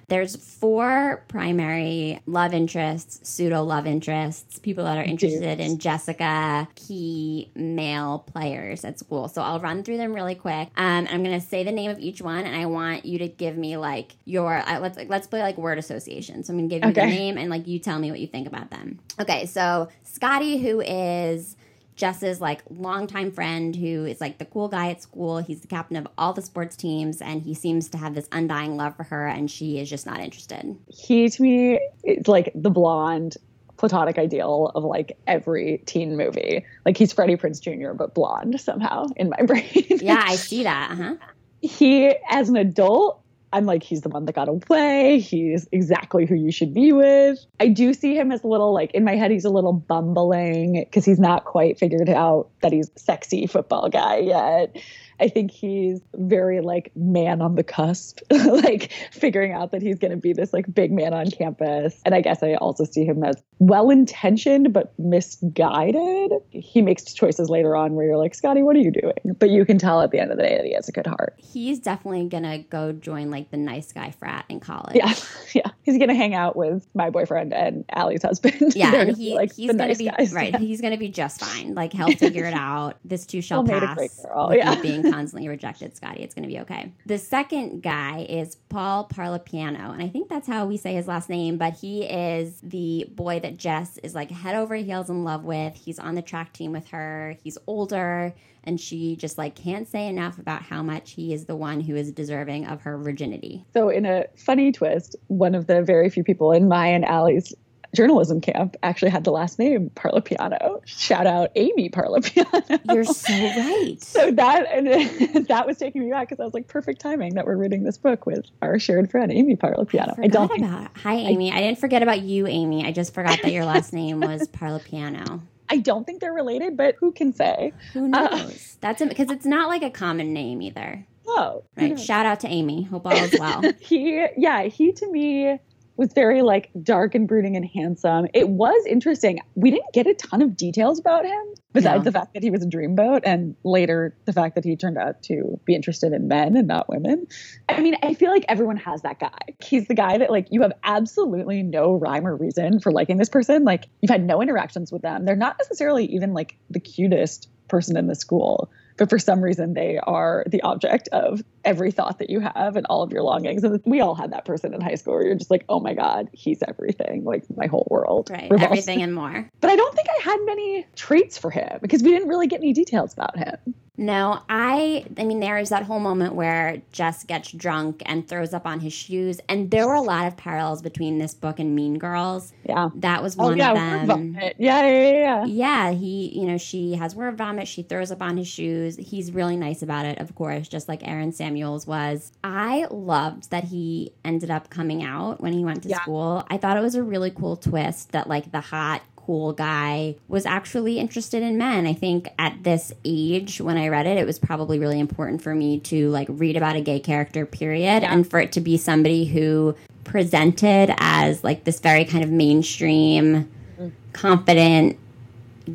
There's four primary love interests, pseudo love interests, people that are interested in Jessica, key male players at school. So I'll run through them really quick. Um, I'm going to say the name of each one, and I want you to give me like your uh, let's like, let's play like word association. So I'm going to give you okay. the name, and like you tell me what you think about them. Okay, so Scotty, who is Jess's like longtime friend who is like the cool guy at school. He's the captain of all the sports teams and he seems to have this undying love for her and she is just not interested. He to me is like the blonde platonic ideal of like every teen movie. Like he's Freddie Prinze Jr. but blonde somehow in my brain. yeah, I see that. Uh-huh. He as an adult I'm like, he's the one that got away. He's exactly who you should be with. I do see him as a little, like, in my head, he's a little bumbling because he's not quite figured out that he's sexy football guy yet. I think he's very like man on the cusp, like figuring out that he's going to be this like big man on campus. And I guess I also see him as well intentioned but misguided. He makes choices later on where you're like, Scotty, what are you doing? But you can tell at the end of the day that he has a good heart. He's definitely going to go join like the nice guy frat in college. Yeah. Yeah. He's going to hang out with my boyfriend and Allie's husband. Yeah. and he, like he's going to be, guys. right. He's going to be just fine. Like he'll figure it out. This too shall pass. Yeah. Being constantly rejected, Scotty. It's going to be okay. The second guy is Paul Parlapiano, and I think that's how we say his last name, but he is the boy that Jess is like head over heels in love with. He's on the track team with her. He's older, and she just like can't say enough about how much he is the one who is deserving of her virginity. So, in a funny twist, one of the very few people in my and Allie's journalism camp actually had the last name Parlapiano. Shout out Amy Parlapiano. You're so right. so that and that was taking me back because I was like, perfect timing that we're reading this book with our shared friend Amy Parlapiano. I, I don't about. Hi, Amy. I, I didn't forget about you, Amy. I just forgot that your last name was Parlapiano. I don't think they're related, but who can say? Who uh, knows? Uh, That's because it's not like a common name either. Oh, right. Shout out to Amy. Hope all is well. he, yeah, he to me was very like dark and brooding and handsome. It was interesting. We didn't get a ton of details about him besides no. the fact that he was a dreamboat and later the fact that he turned out to be interested in men and not women. I mean, I feel like everyone has that guy. He's the guy that like you have absolutely no rhyme or reason for liking this person. Like you've had no interactions with them. They're not necessarily even like the cutest person in the school but for some reason they are the object of every thought that you have and all of your longings. And we all had that person in high school where you're just like, oh my God, he's everything. Like my whole world. Right. Revolves. Everything and more. But I don't think I had many traits for him because we didn't really get any details about him. No, I I mean there is that whole moment where Jess gets drunk and throws up on his shoes and there were a lot of parallels between this book and Mean Girls. Yeah. That was oh, one oh, yeah, of them. Yeah, yeah, yeah, yeah. Yeah, he, you know, she has word vomit, she throws up on his shoes. He's really nice about it, of course, just like Aaron Samuels was. I loved that he ended up coming out when he went to yeah. school. I thought it was a really cool twist that like the hot cool guy was actually interested in men. I think at this age when I read it, it was probably really important for me to like read about a gay character, period, yeah. and for it to be somebody who presented as like this very kind of mainstream, mm. confident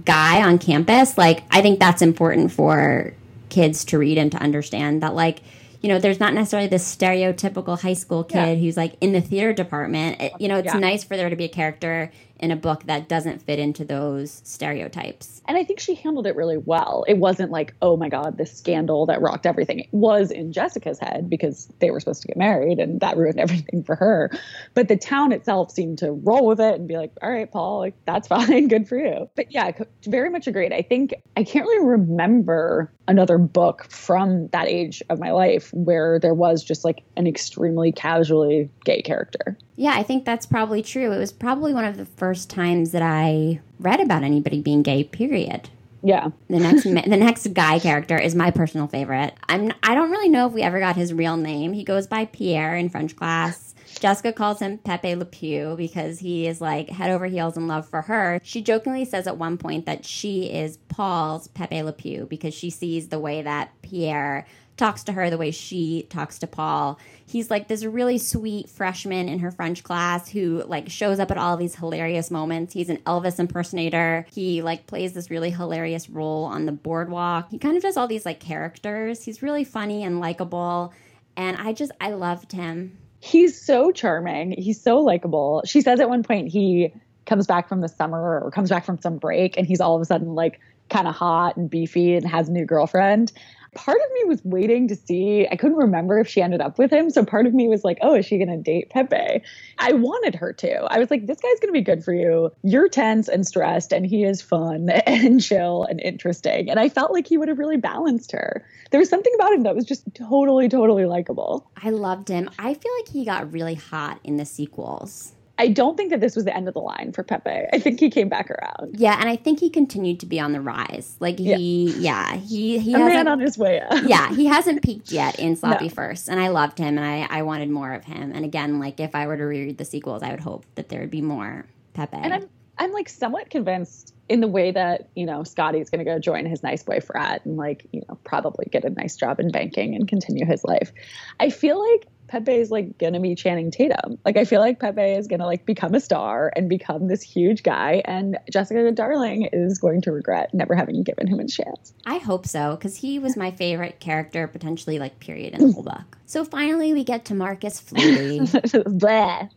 guy on campus. Like, I think that's important for kids to read and to understand that, like, you know, there's not necessarily this stereotypical high school kid yeah. who's like in the theater department. It, you know, it's yeah. nice for there to be a character in a book that doesn't fit into those stereotypes. And I think she handled it really well. It wasn't like, oh my God, this scandal that rocked everything. It was in Jessica's head because they were supposed to get married and that ruined everything for her. But the town itself seemed to roll with it and be like, all right, Paul, like that's fine. Good for you. But yeah, very much agreed. I think I can't really remember another book from that age of my life where there was just like an extremely casually gay character. Yeah, I think that's probably true. It was probably one of the first times that I read about anybody being gay. Period. Yeah. The next the next guy character is my personal favorite. I'm I don't really know if we ever got his real name. He goes by Pierre in French class. Jessica calls him Pepe Le Pew because he is like head over heels in love for her. She jokingly says at one point that she is Paul's Pepe Le Pew because she sees the way that Pierre talks to her the way she talks to Paul. He's like this really sweet freshman in her French class who like shows up at all these hilarious moments. He's an Elvis impersonator. He like plays this really hilarious role on the boardwalk. He kind of does all these like characters. He's really funny and likable. And I just I loved him. He's so charming. He's so likable. She says at one point he comes back from the summer or comes back from some break and he's all of a sudden like kind of hot and beefy and has a new girlfriend part of me was waiting to see. I couldn't remember if she ended up with him. So part of me was like, oh, is she going to date Pepe? I wanted her to. I was like, this guy's going to be good for you. You're tense and stressed, and he is fun and chill and interesting. And I felt like he would have really balanced her. There was something about him that was just totally, totally likable. I loved him. I feel like he got really hot in the sequels. I don't think that this was the end of the line for Pepe. I think he came back around. Yeah, and I think he continued to be on the rise. Like he, yeah, yeah he he a man on his way up. yeah, he hasn't peaked yet in Sloppy no. First, and I loved him, and I I wanted more of him. And again, like if I were to reread the sequels, I would hope that there would be more Pepe. And I'm I'm like somewhat convinced in the way that you know Scotty's going to go join his nice boy frat and like you know probably get a nice job in banking and continue his life. I feel like Pepe is like gonna be Channing Tatum. Like I feel like Pepe is gonna like become a star and become this huge guy, and Jessica Darling is going to regret never having given him a chance. I hope so, because he was my favorite character, potentially like period in the whole book. So finally, we get to Marcus Flutie. Blah.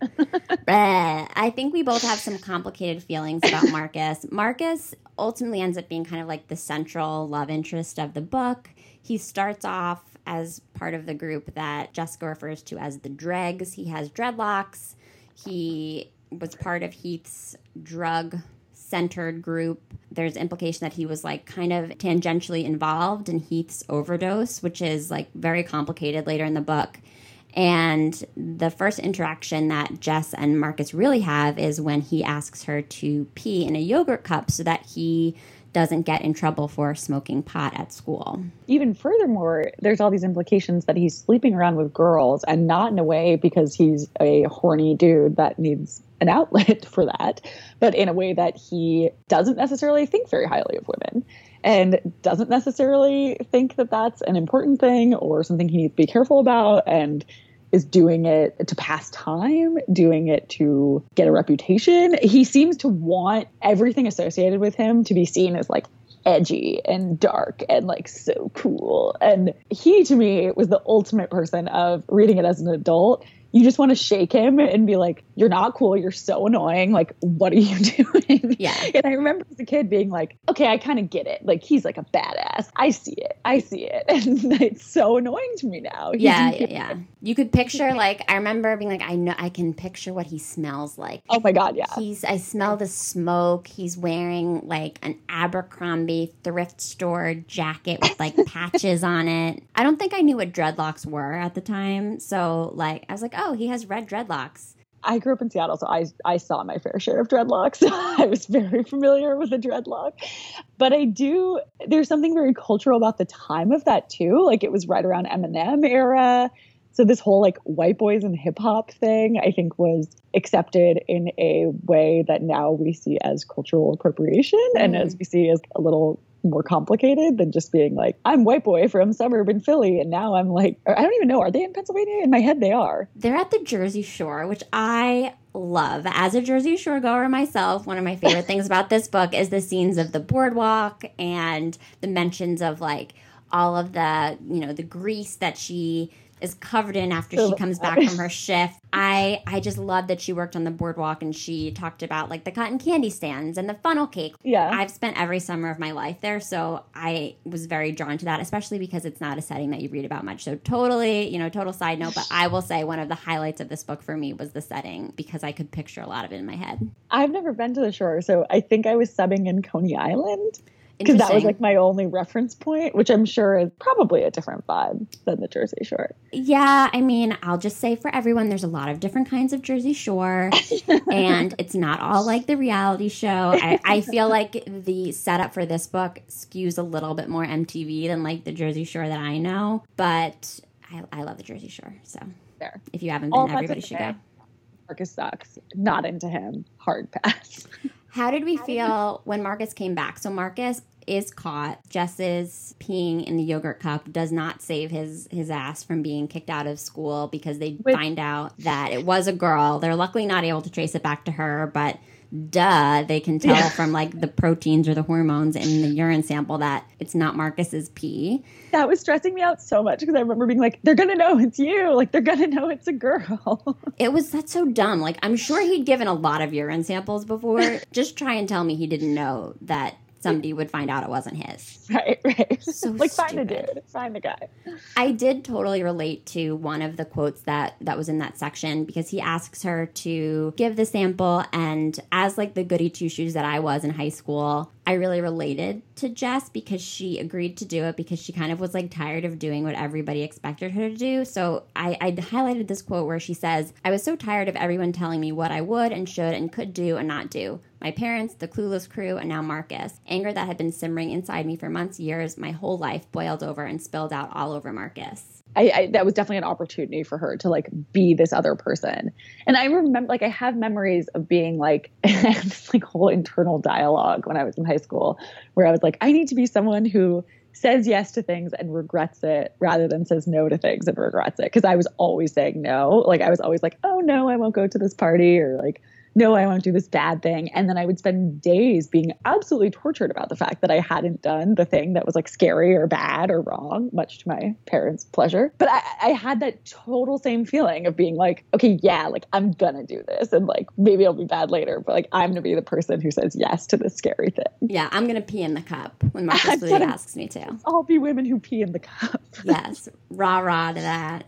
Blah. I think we both have some complicated feelings about Marcus. Marcus ultimately ends up being kind of like the central love interest of the book. He starts off as part of the group that Jessica refers to as the dregs. He has dreadlocks. He was part of Heath's drug centered group. There's implication that he was like kind of tangentially involved in Heath's overdose, which is like very complicated later in the book. And the first interaction that Jess and Marcus really have is when he asks her to pee in a yogurt cup so that he doesn't get in trouble for smoking pot at school. Even furthermore, there's all these implications that he's sleeping around with girls and not in a way because he's a horny dude that needs an outlet for that, but in a way that he doesn't necessarily think very highly of women and doesn't necessarily think that that's an important thing or something he needs to be careful about and is doing it to pass time, doing it to get a reputation. He seems to want everything associated with him to be seen as like edgy and dark and like so cool. And he to me was the ultimate person of reading it as an adult you just want to shake him and be like, "You're not cool. You're so annoying. Like, what are you doing?" Yeah. And I remember as a kid being like, "Okay, I kind of get it. Like, he's like a badass. I see it. I see it." And it's so annoying to me now. Yeah, yeah, yeah. You could picture like I remember being like, "I know. I can picture what he smells like." Oh my god, yeah. He's. I smell the smoke. He's wearing like an Abercrombie thrift store jacket with like patches on it. I don't think I knew what dreadlocks were at the time, so like I was like, "Oh." Oh, he has red dreadlocks. I grew up in Seattle, so I I saw my fair share of dreadlocks. I was very familiar with a dreadlock. But I do there's something very cultural about the time of that too. Like it was right around Eminem era. So this whole like white boys and hip hop thing, I think was accepted in a way that now we see as cultural appropriation mm. and as we see as a little more complicated than just being like, I'm white boy from suburban Philly. And now I'm like, I don't even know. Are they in Pennsylvania? In my head, they are. They're at the Jersey Shore, which I love. As a Jersey Shore goer myself, one of my favorite things about this book is the scenes of the boardwalk and the mentions of like all of the, you know, the grease that she is covered in after she oh, comes back from her shift. I I just love that she worked on the boardwalk and she talked about like the cotton candy stands and the funnel cake. Yeah. I've spent every summer of my life there, so I was very drawn to that, especially because it's not a setting that you read about much. So totally, you know, total side note, but I will say one of the highlights of this book for me was the setting because I could picture a lot of it in my head. I've never been to the shore, so I think I was subbing in Coney Island. Because that was like my only reference point, which I'm sure is probably a different vibe than the Jersey Shore. Yeah, I mean, I'll just say for everyone, there's a lot of different kinds of Jersey Shore, and it's not all like the reality show. I, I feel like the setup for this book skews a little bit more MTV than like the Jersey Shore that I know, but I, I love the Jersey Shore. So Fair. if you haven't been, All everybody should go. Marcus sucks. Not into him. Hard pass. How did we feel when Marcus came back? So Marcus is caught. Jess's peeing in the yogurt cup does not save his his ass from being kicked out of school because they Wait. find out that it was a girl. They're luckily not able to trace it back to her, but duh, they can tell Yeah. from like the proteins or the hormones in the urine sample that it's not Marcus's pee. that was stressing me out so much because I remember being like, they're gonna know it's you. Like they're gonna know it's a girl. It was that's so dumb. Like I'm sure he'd given a lot of urine samples before. Just try and tell me he didn't know that somebody would find out it wasn't his. right, right. So like find the dude. Find a guy. I did totally relate to one of the quotes that that was in that section because he asks her to give the sample and as like the goody two shoes that I was in high school, I really related to Jess because she agreed to do it because she kind of was like tired of doing what everybody expected her to do. So I, I highlighted this quote where she says, I was so tired of everyone telling me what I would and should and could do and not do. My parents, the clueless crew, and now Marcus. Anger that had been simmering inside me for months, years, my whole life boiled over and spilled out all over Marcus. I, I that was definitely an opportunity for her to like be this other person. And I remember like I have memories of being like this like whole internal dialogue when I was in high school where I was like, I need to be someone who says yes to things and regrets it rather than says no to things and regrets it. Cause I was always saying no. Like I was always like, oh no, I won't go to this party or like no, I won't do this bad thing. And then I would spend days being absolutely tortured about the fact that I hadn't done the thing that was like scary or bad or wrong, much to my parents' pleasure. But I, I had that total same feeling of being like, okay, yeah, like I'm gonna do this. And like maybe I'll be bad later, but like I'm gonna be the person who says yes to this scary thing. Yeah, I'm gonna pee in the cup when Marcus really asks me to. I'll be women who pee in the cup. Yes, rah rah to that.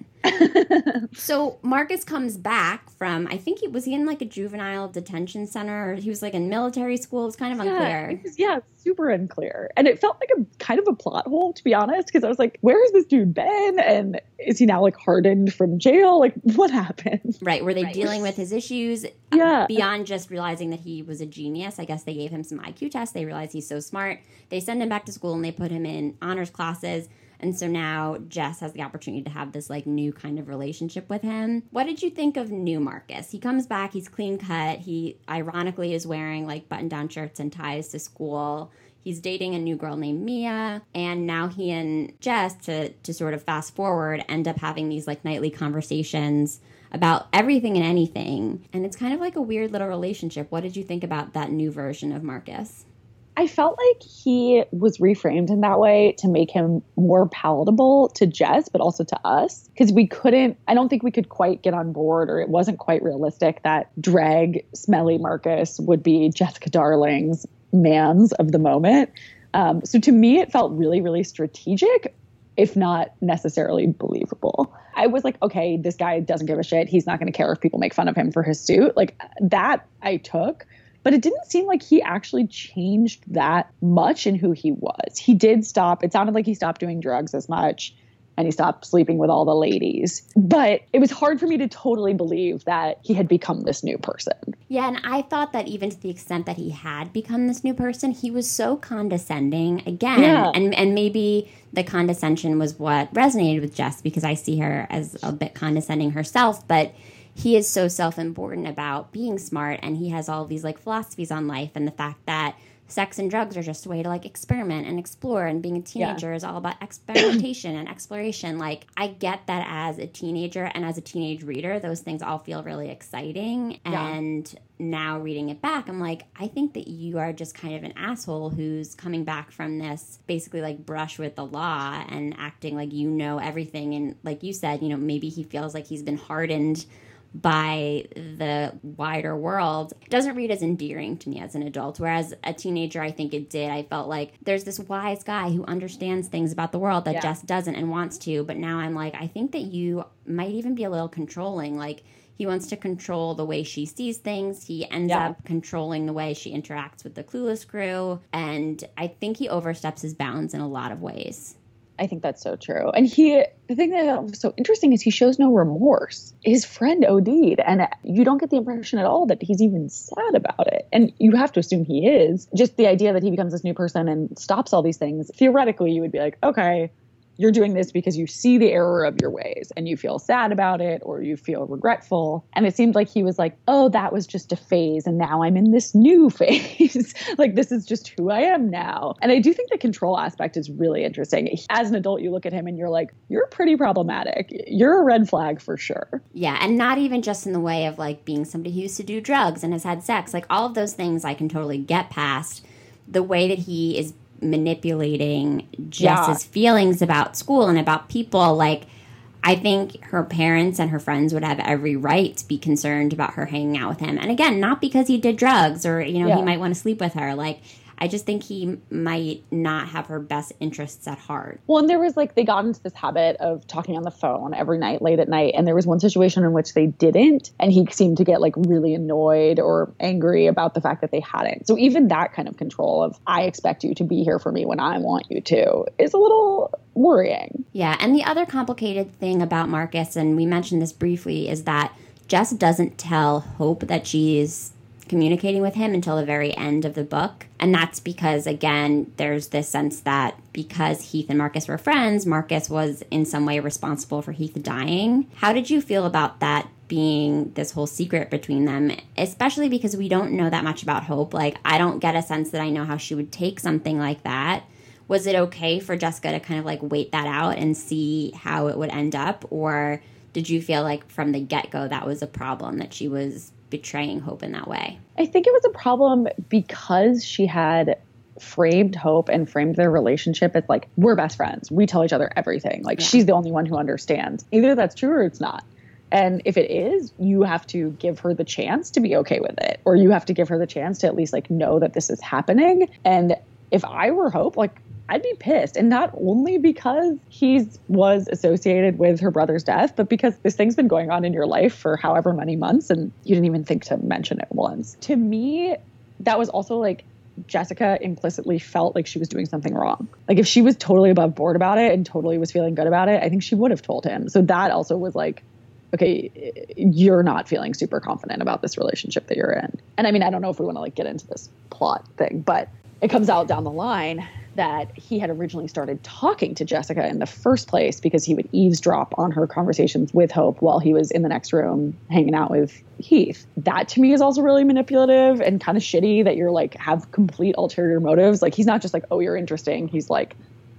So Marcus comes back from I think he was he in like a juvenile detention center or he was like in military school. It was kind of Yeah, unclear. it was- yeah, super unclear. And it felt like a kind of a plot hole, to be honest, because I was like, where has this dude been? And is he now like hardened from jail? Like, what happened? Right, were they dealing with his issues uh, Yeah. beyond just realizing that he was a genius? I guess they gave him some IQ tests. They realized he's so smart. They send him back to school and they put him in honors classes. And so now Jess has the opportunity to have this like new kind of relationship with him. What did you think of new Marcus? He comes back, he's clean cut. He ironically is wearing like button down shirts and ties to school. He's dating a new girl named Mia, and now he and Jess, to to sort of fast forward, end up having these like nightly conversations about everything and anything. And it's kind of like a weird little relationship. What did you think about that new version of Marcus? I felt like he was reframed in that way to make him more palatable to Jess, but also to us. Because we couldn't, I don't think we could quite get on board, or it wasn't quite realistic that drag smelly Marcus would be Jessica Darling's man's of the moment. Um, so to me, it felt really, really strategic, if not necessarily believable. I was like, okay, this guy doesn't give a shit. He's not going to care if people make fun of him for his suit. Like that, I took but it didn't seem like he actually changed that much in who he was. He did stop, it sounded like he stopped doing drugs as much and he stopped sleeping with all the ladies. But it was hard for me to totally believe that he had become this new person. Yeah, and I thought that even to the extent that he had become this new person, he was so condescending again. Yeah. And and maybe the condescension was what resonated with Jess because I see her as a bit condescending herself, but he is so self-important about being smart and he has all these like philosophies on life and the fact that sex and drugs are just a way to like experiment and explore and being a teenager is all about experimentation and exploration. Like i get that as a teenager and as a teenage reader those things all feel really exciting. Yeah. and now reading it back i'm like i think that you are just kind of an asshole who's coming back from this basically like brush with the law and acting like you know everything. And like you said you know maybe he feels like he's been hardened by the wider world doesn't read as endearing to me as an adult whereas a teenager i think it did i felt like there's this wise guy who understands things about the world that Yeah. jess doesn't and wants to but now i'm like i think that you might even be a little controlling like He wants to control the way she sees things. He ends Yeah. up controlling the way she interacts with the clueless crew. And I think he oversteps his bounds in a lot of ways. I think that's so true. And he, the thing that was so interesting is he shows no remorse. His friend OD'd, and you don't get the impression at all that he's even sad about it. And you have to assume he is. Just the idea that he becomes this new person and stops all these things, theoretically, you would be like, okay, you're doing this because you see the error of your ways and you feel sad about it or you feel regretful. And it seemed like he was like, oh, that was just a phase. And now I'm in this new phase. like, this is just who I am now. And I do think the control aspect is really interesting. As an adult, you look at him and you're like, you're pretty problematic. You're a red flag for sure. Yeah, and not even just in the way of like being somebody who used to do drugs and has had sex. Like all of those things I can totally get past. The way that he is manipulating Jess's feelings about school and about people, like I think her parents and her friends would have every right to be concerned about her hanging out with him. And again, not because he did drugs or, you know, Yeah. he might want to sleep with her. Like I just think he might not have her best interests at heart. Well, and there was like they got into this habit of talking on the phone every night, late at night. And there was one situation in which they didn't, and he seemed to get like really annoyed or angry about the fact that they hadn't. So even that kind of control of I expect you to be here for me when I want you to is a little worrying. Yeah, and the other complicated thing about Marcus, and we mentioned this briefly, is that Jess doesn't tell Hope that she's communicating with him until the very end of the book. And that's because, again, there's this sense that because Heath and Marcus were friends, Marcus was in some way responsible for Heath dying. How did you feel about that being this whole secret between them, especially because we don't know that much about Hope? Like, I don't get a sense that I know how she would take something like that was it okay for Jessica to kind of like wait that out and see how it would end up? Or did you feel like from the get go that was a problem that she was betraying Hope in that way? I think it was a problem because she had framed Hope and framed their relationship as like, we're best friends. We tell each other everything. Like, Yeah. she's the only one who understands. Either that's true or it's not. And if it is, you have to give her the chance to be okay with it, or you have to give her the chance to at least like know that this is happening. And if I were Hope, like, I'd be pissed. And not only because he was associated with her brother's death, but because this thing's been going on in your life for however many months and you didn't even think to mention it once. To me, that was also like Jessica implicitly felt like she was doing something wrong. Like if she was totally above board about it and totally was feeling good about it, I think she would have told him. So that also was like, okay, you're not feeling super confident about this relationship that you're in. And I mean, I don't know if we want to like get into this plot thing, but it comes out down the line that he had originally started talking to Jessica in the first place because he would eavesdrop on her conversations with Hope while he was in the next room hanging out with Heath. That to me is also really manipulative and kind of shitty that you're like have complete ulterior motives. Like he's not just like, oh, you're interesting. He's like,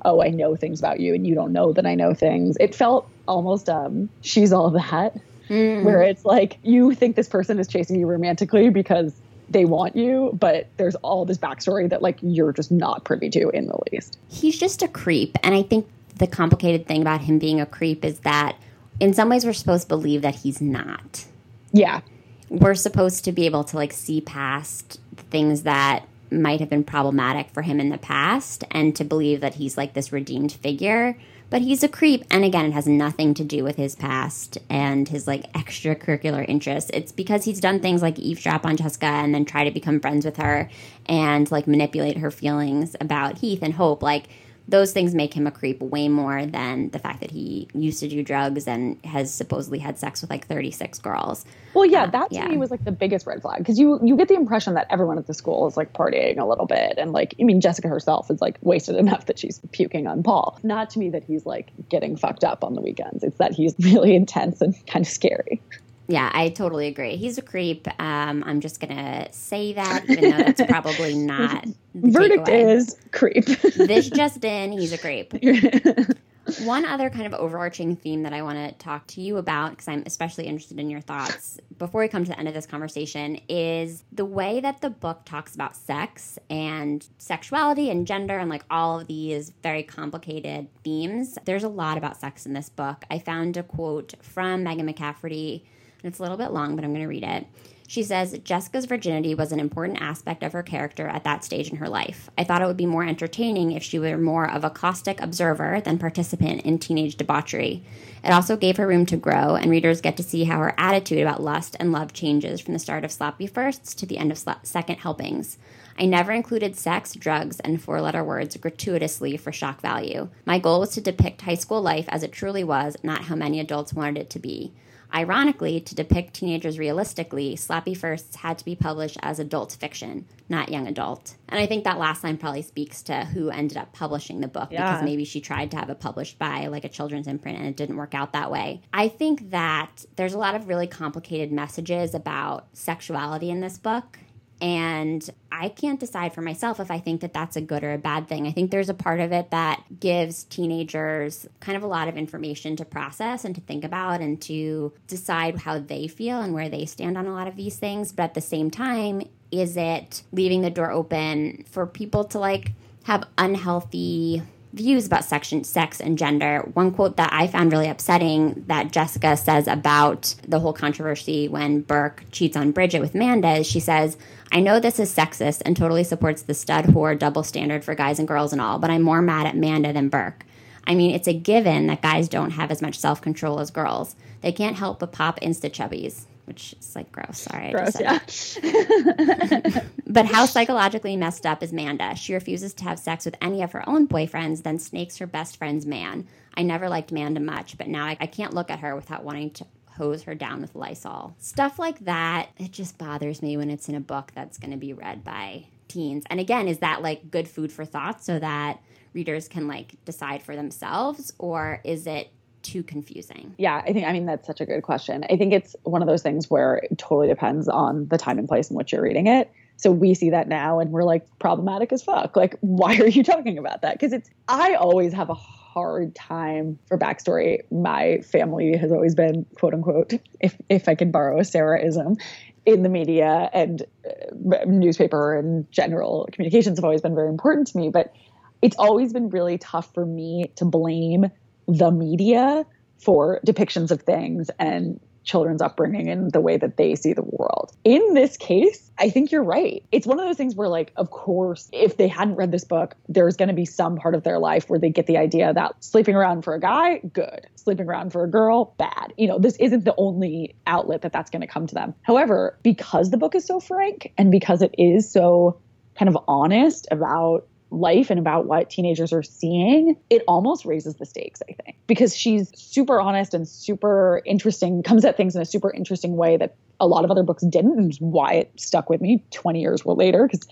oh, I know things about you and you don't know that I know things. It felt almost um she's all that where it's like you think this person is chasing you romantically because they want you, but there's all this backstory that like you're just not privy to in the least. He's just a creep. And I think the complicated thing about him being a creep is that in some ways we're supposed to believe that he's not. Yeah. we're supposed to be able to like see past things that might have been problematic for him in the past and to believe that he's like this redeemed figure but he's a creep. And again it has nothing to do with his past and his like extracurricular interests. It's because he's done things like eavesdrop on jessica and then try to become friends with her and like manipulate her feelings about heath and hope. Like those things make him a creep way more than the fact that he used to do drugs and has supposedly had sex with like 36 girls Well, yeah, Uh, that to yeah. me was like the biggest red flag because you you get the impression that everyone at the school is like partying a little bit, and like I mean Jessica herself is like wasted enough that she's puking on Paul. Not to me that he's like getting fucked up on the weekends. It's that he's really intense and kind of scary. Yeah, I totally agree. He's a creep. Um, I'm just gonna say that, even though that's probably not. The Verdict takeaway. is creep. this just in. He's a creep. One other kind of overarching theme that I want to talk to you about, because I'm especially interested in your thoughts before we come to the end of this conversation, is the way that the book talks about sex and sexuality and gender and like all of these very complicated themes. There's a lot about sex in this book. I found a quote from Megan McCafferty, it's a little bit long, but I'm going to read it. She says Jessica's virginity was an important aspect of her character at that stage in her life. I thought it would be more entertaining if she were more of a caustic observer than participant in teenage debauchery. It also gave her room to grow, and readers get to see how her attitude about lust and love changes from the start of sloppy firsts to the end of second helpings. I never included sex, drugs, and four letter words gratuitously for shock value. My goal was to depict high school life as it truly was, not how many adults wanted it to be. Ironically, to depict teenagers realistically, Sloppy Firsts had to be published as adult fiction, not young adult. And I think that last line probably speaks to who ended up publishing the book yeah. because maybe she tried to have it published by like a children's imprint and it didn't work out that way. I think that there's a lot of really complicated messages about sexuality in this book and I can't decide for myself if I think that that's a good or a bad thing. I think there's a part of it that gives teenagers kind of a lot of information to process and to think about and to decide how they feel and where they stand on a lot of these things. But at the same time, is it leaving the door open for people to like have unhealthy views about section, sex and gender. One quote that I found really upsetting that Jessica says about the whole controversy when Burke cheats on Bridget with Manda is she says, I know this is sexist and totally supports the stud whore double standard for guys and girls and all, but I'm more mad at Manda than Burke. I mean, it's a given that guys don't have as much self control as girls. They can't help but pop insta chubbies which is like gross. Sorry. Gross, yeah. but how psychologically messed up is Manda? She refuses to have sex with any of her own boyfriends, then snakes her best friend's man. I never liked Manda much, but now I, I can't look at her without wanting to hose her down with Lysol. Stuff like that, it just bothers me when it's in a book that's going to be read by teens. And again, is that like good food for thought so that readers can like decide for themselves or is it too confusing? Yeah, I think, I mean, that's such a good question. I think it's one of those things where it totally depends on the time and place in which you're reading it. So we see that now and we're like problematic as fuck. Like, why are you talking about that? Because it's, I always have a hard time for backstory. My family has always been, quote unquote, if, if I can borrow a Sarah-ism, in the media and uh, newspaper and general communications have always been very important to me. But it's always been really tough for me to blame the media for depictions of things and children's upbringing and the way that they see the world. In this case, I think you're right. It's one of those things where, like, of course, if they hadn't read this book, there's going to be some part of their life where they get the idea that sleeping around for a guy, good. Sleeping around for a girl, bad. You know, this isn't the only outlet that that's going to come to them. However, because the book is so frank and because it is so kind of honest about life and about what teenagers are seeing, it almost raises the stakes, I think, because she's super honest and super interesting, comes at things in a super interesting way that a lot of other books didn't, and why it stuck with me 20 years later. Because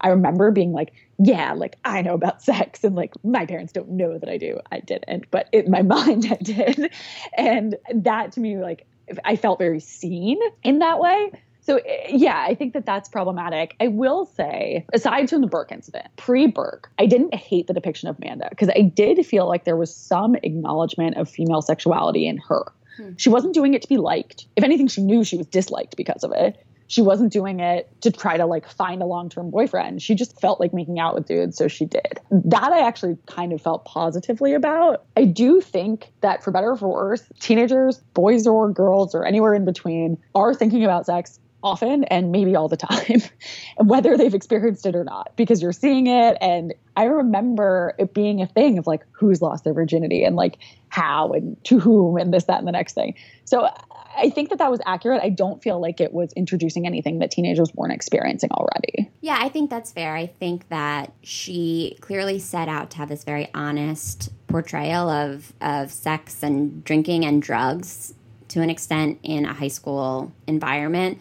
I remember being like, yeah, like I know about sex, and like my parents don't know that I do. I didn't, but in my mind, I did. And that to me, like, I felt very seen in that way. So eh, yeah, I think that that's problematic. I will say, aside from the Burke incident, pre-Burke, I didn't hate the depiction of Manda because I did feel like there was some acknowledgement of female sexuality in her. Hmm. She wasn't doing it to be liked. If anything, she knew she was disliked because of it. She wasn't doing it to try to like find a long-term boyfriend. She just felt like making out with dudes, so she did. That I actually kind of felt positively about. I do think that for better or for worse, teenagers, boys or girls or anywhere in between, are thinking about sex often and maybe all the time, whether they've experienced it or not, because you're seeing it. And I remember it being a thing of like who's lost their virginity and like how and to whom and this, that, and the next thing. So I think that that was accurate. I don't feel like it was introducing anything that teenagers weren't experiencing already. Yeah, I think that's fair. I think that she clearly set out to have this very honest portrayal of of sex and drinking and drugs to an extent in a high school environment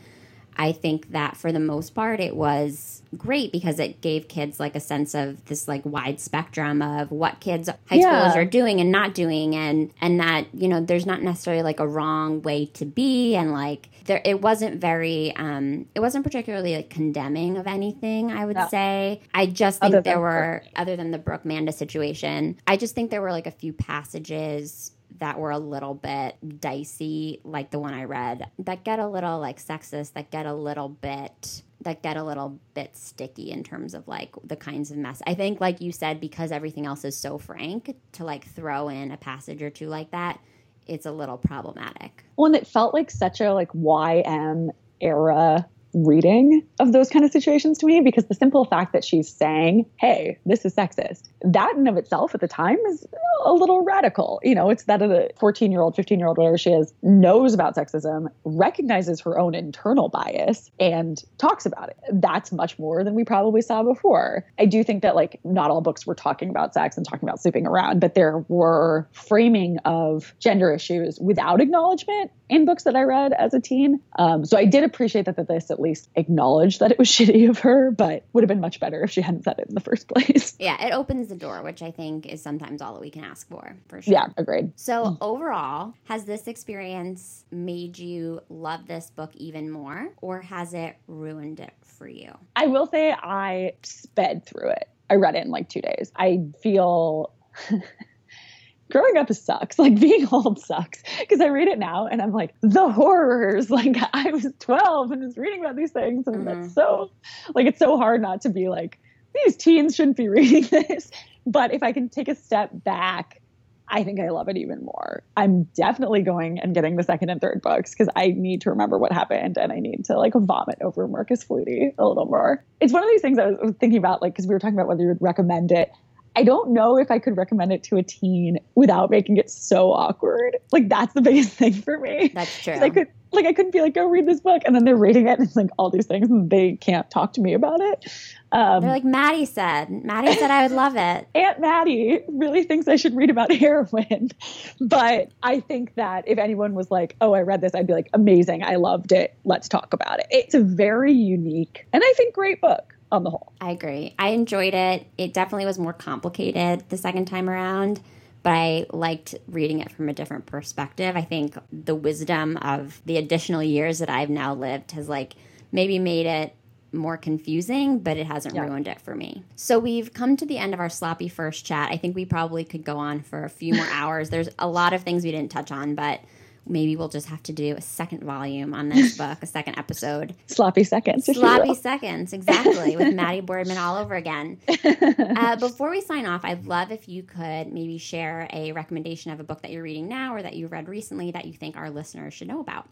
I think that for the most part, it was great because it gave kids like a sense of this like wide spectrum of what kids high yeah. schoolers are doing and not doing and and that you know there's not necessarily like a wrong way to be and like there it wasn't very um it wasn't particularly like condemning of anything i would no. say i just think there were Burke. other than the burke manda situation i just think there were like a few passages that were a little bit dicey, like the one I read, that get a little like sexist, that get a little bit that get a little bit sticky in terms of like the kinds of mess. I think like you said because everything else is so frank to like throw in a passage or two like that, it's a little problematic. Well, and it felt like such a like YM era reading of those kind of situations to me because the simple fact that she's saying, hey, this is sexist, that in of itself at the time is a little radical. You know, it's that a 14 year old, 15 year old, whatever she is, knows about sexism, recognizes her own internal bias, and talks about it. That's much more than we probably saw before. I do think that, like, not all books were talking about sex and talking about sleeping around, but there were framing of gender issues without acknowledgement in books that I read as a teen. Um, so I did appreciate that, that this at least acknowledged that it was shitty of her, but would have been much better if she hadn't said it in the first place. Yeah, it opens the door, which I think is sometimes all that we can ask for, for sure. Yeah, agreed. So, overall, has this experience made you love this book even more, or has it ruined it for you? I will say I sped through it. I read it in like two days. I feel. growing up sucks. Like being old sucks because I read it now and I'm like, the horrors. Like I was 12 and was reading about these things. And mm-hmm. that's so, like, it's so hard not to be like, these teens shouldn't be reading this. But if I can take a step back, I think I love it even more. I'm definitely going and getting the second and third books because I need to remember what happened and I need to like vomit over Marcus Flutie a little more. It's one of these things I was thinking about, like, because we were talking about whether you would recommend it. I don't know if I could recommend it to a teen without making it so awkward. Like that's the biggest thing for me. That's true. I could like I couldn't be like, go read this book, and then they're reading it, and it's like all these things, and they can't talk to me about it. Um, they're like, Maddie said. Maddie said I would love it. Aunt Maddie really thinks I should read about heroin, but I think that if anyone was like, oh, I read this, I'd be like, amazing, I loved it. Let's talk about it. It's a very unique and I think great book on the whole. I agree. I enjoyed it. It definitely was more complicated the second time around, but I liked reading it from a different perspective. I think the wisdom of the additional years that I've now lived has like maybe made it more confusing, but it hasn't yeah. ruined it for me. So we've come to the end of our sloppy first chat. I think we probably could go on for a few more hours. There's a lot of things we didn't touch on, but maybe we'll just have to do a second volume on this book, a second episode. Sloppy seconds. Sloppy seconds, exactly, with Maddie Boardman all over again. Uh, before we sign off, I'd love if you could maybe share a recommendation of a book that you're reading now or that you read recently that you think our listeners should know about.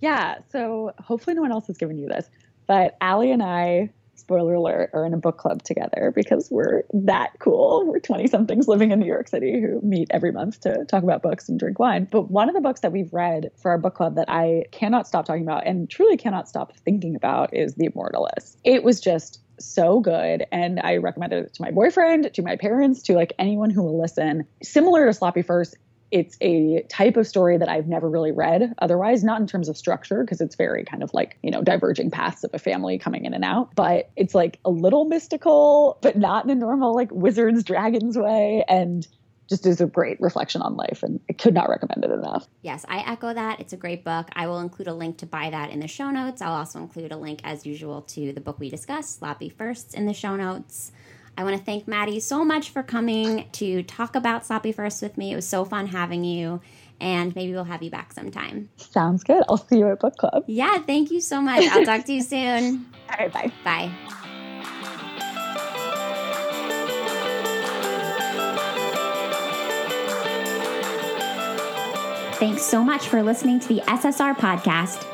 Yeah, so hopefully no one else has given you this, but Allie and I spoiler alert, are in a book club together because we're that cool. We're 20 somethings living in New York City who meet every month to talk about books and drink wine. But one of the books that we've read for our book club that I cannot stop talking about and truly cannot stop thinking about is The Immortalist. It was just so good and i recommended it to my boyfriend to my parents to like anyone who will listen similar to sloppy first it's a type of story that I've never really read otherwise, not in terms of structure, because it's very kind of like, you know, diverging paths of a family coming in and out, but it's like a little mystical, but not in a normal like wizards, dragons way. And just is a great reflection on life and I could not recommend it enough. Yes, I echo that. It's a great book. I will include a link to buy that in the show notes. I'll also include a link as usual to the book we discussed, Sloppy Firsts in the show notes. I want to thank Maddie so much for coming to talk about Sloppy First with me. It was so fun having you, and maybe we'll have you back sometime. Sounds good. I'll see you at book club. Yeah, thank you so much. I'll talk to you soon. All right, bye. Bye. Thanks so much for listening to the SSR podcast.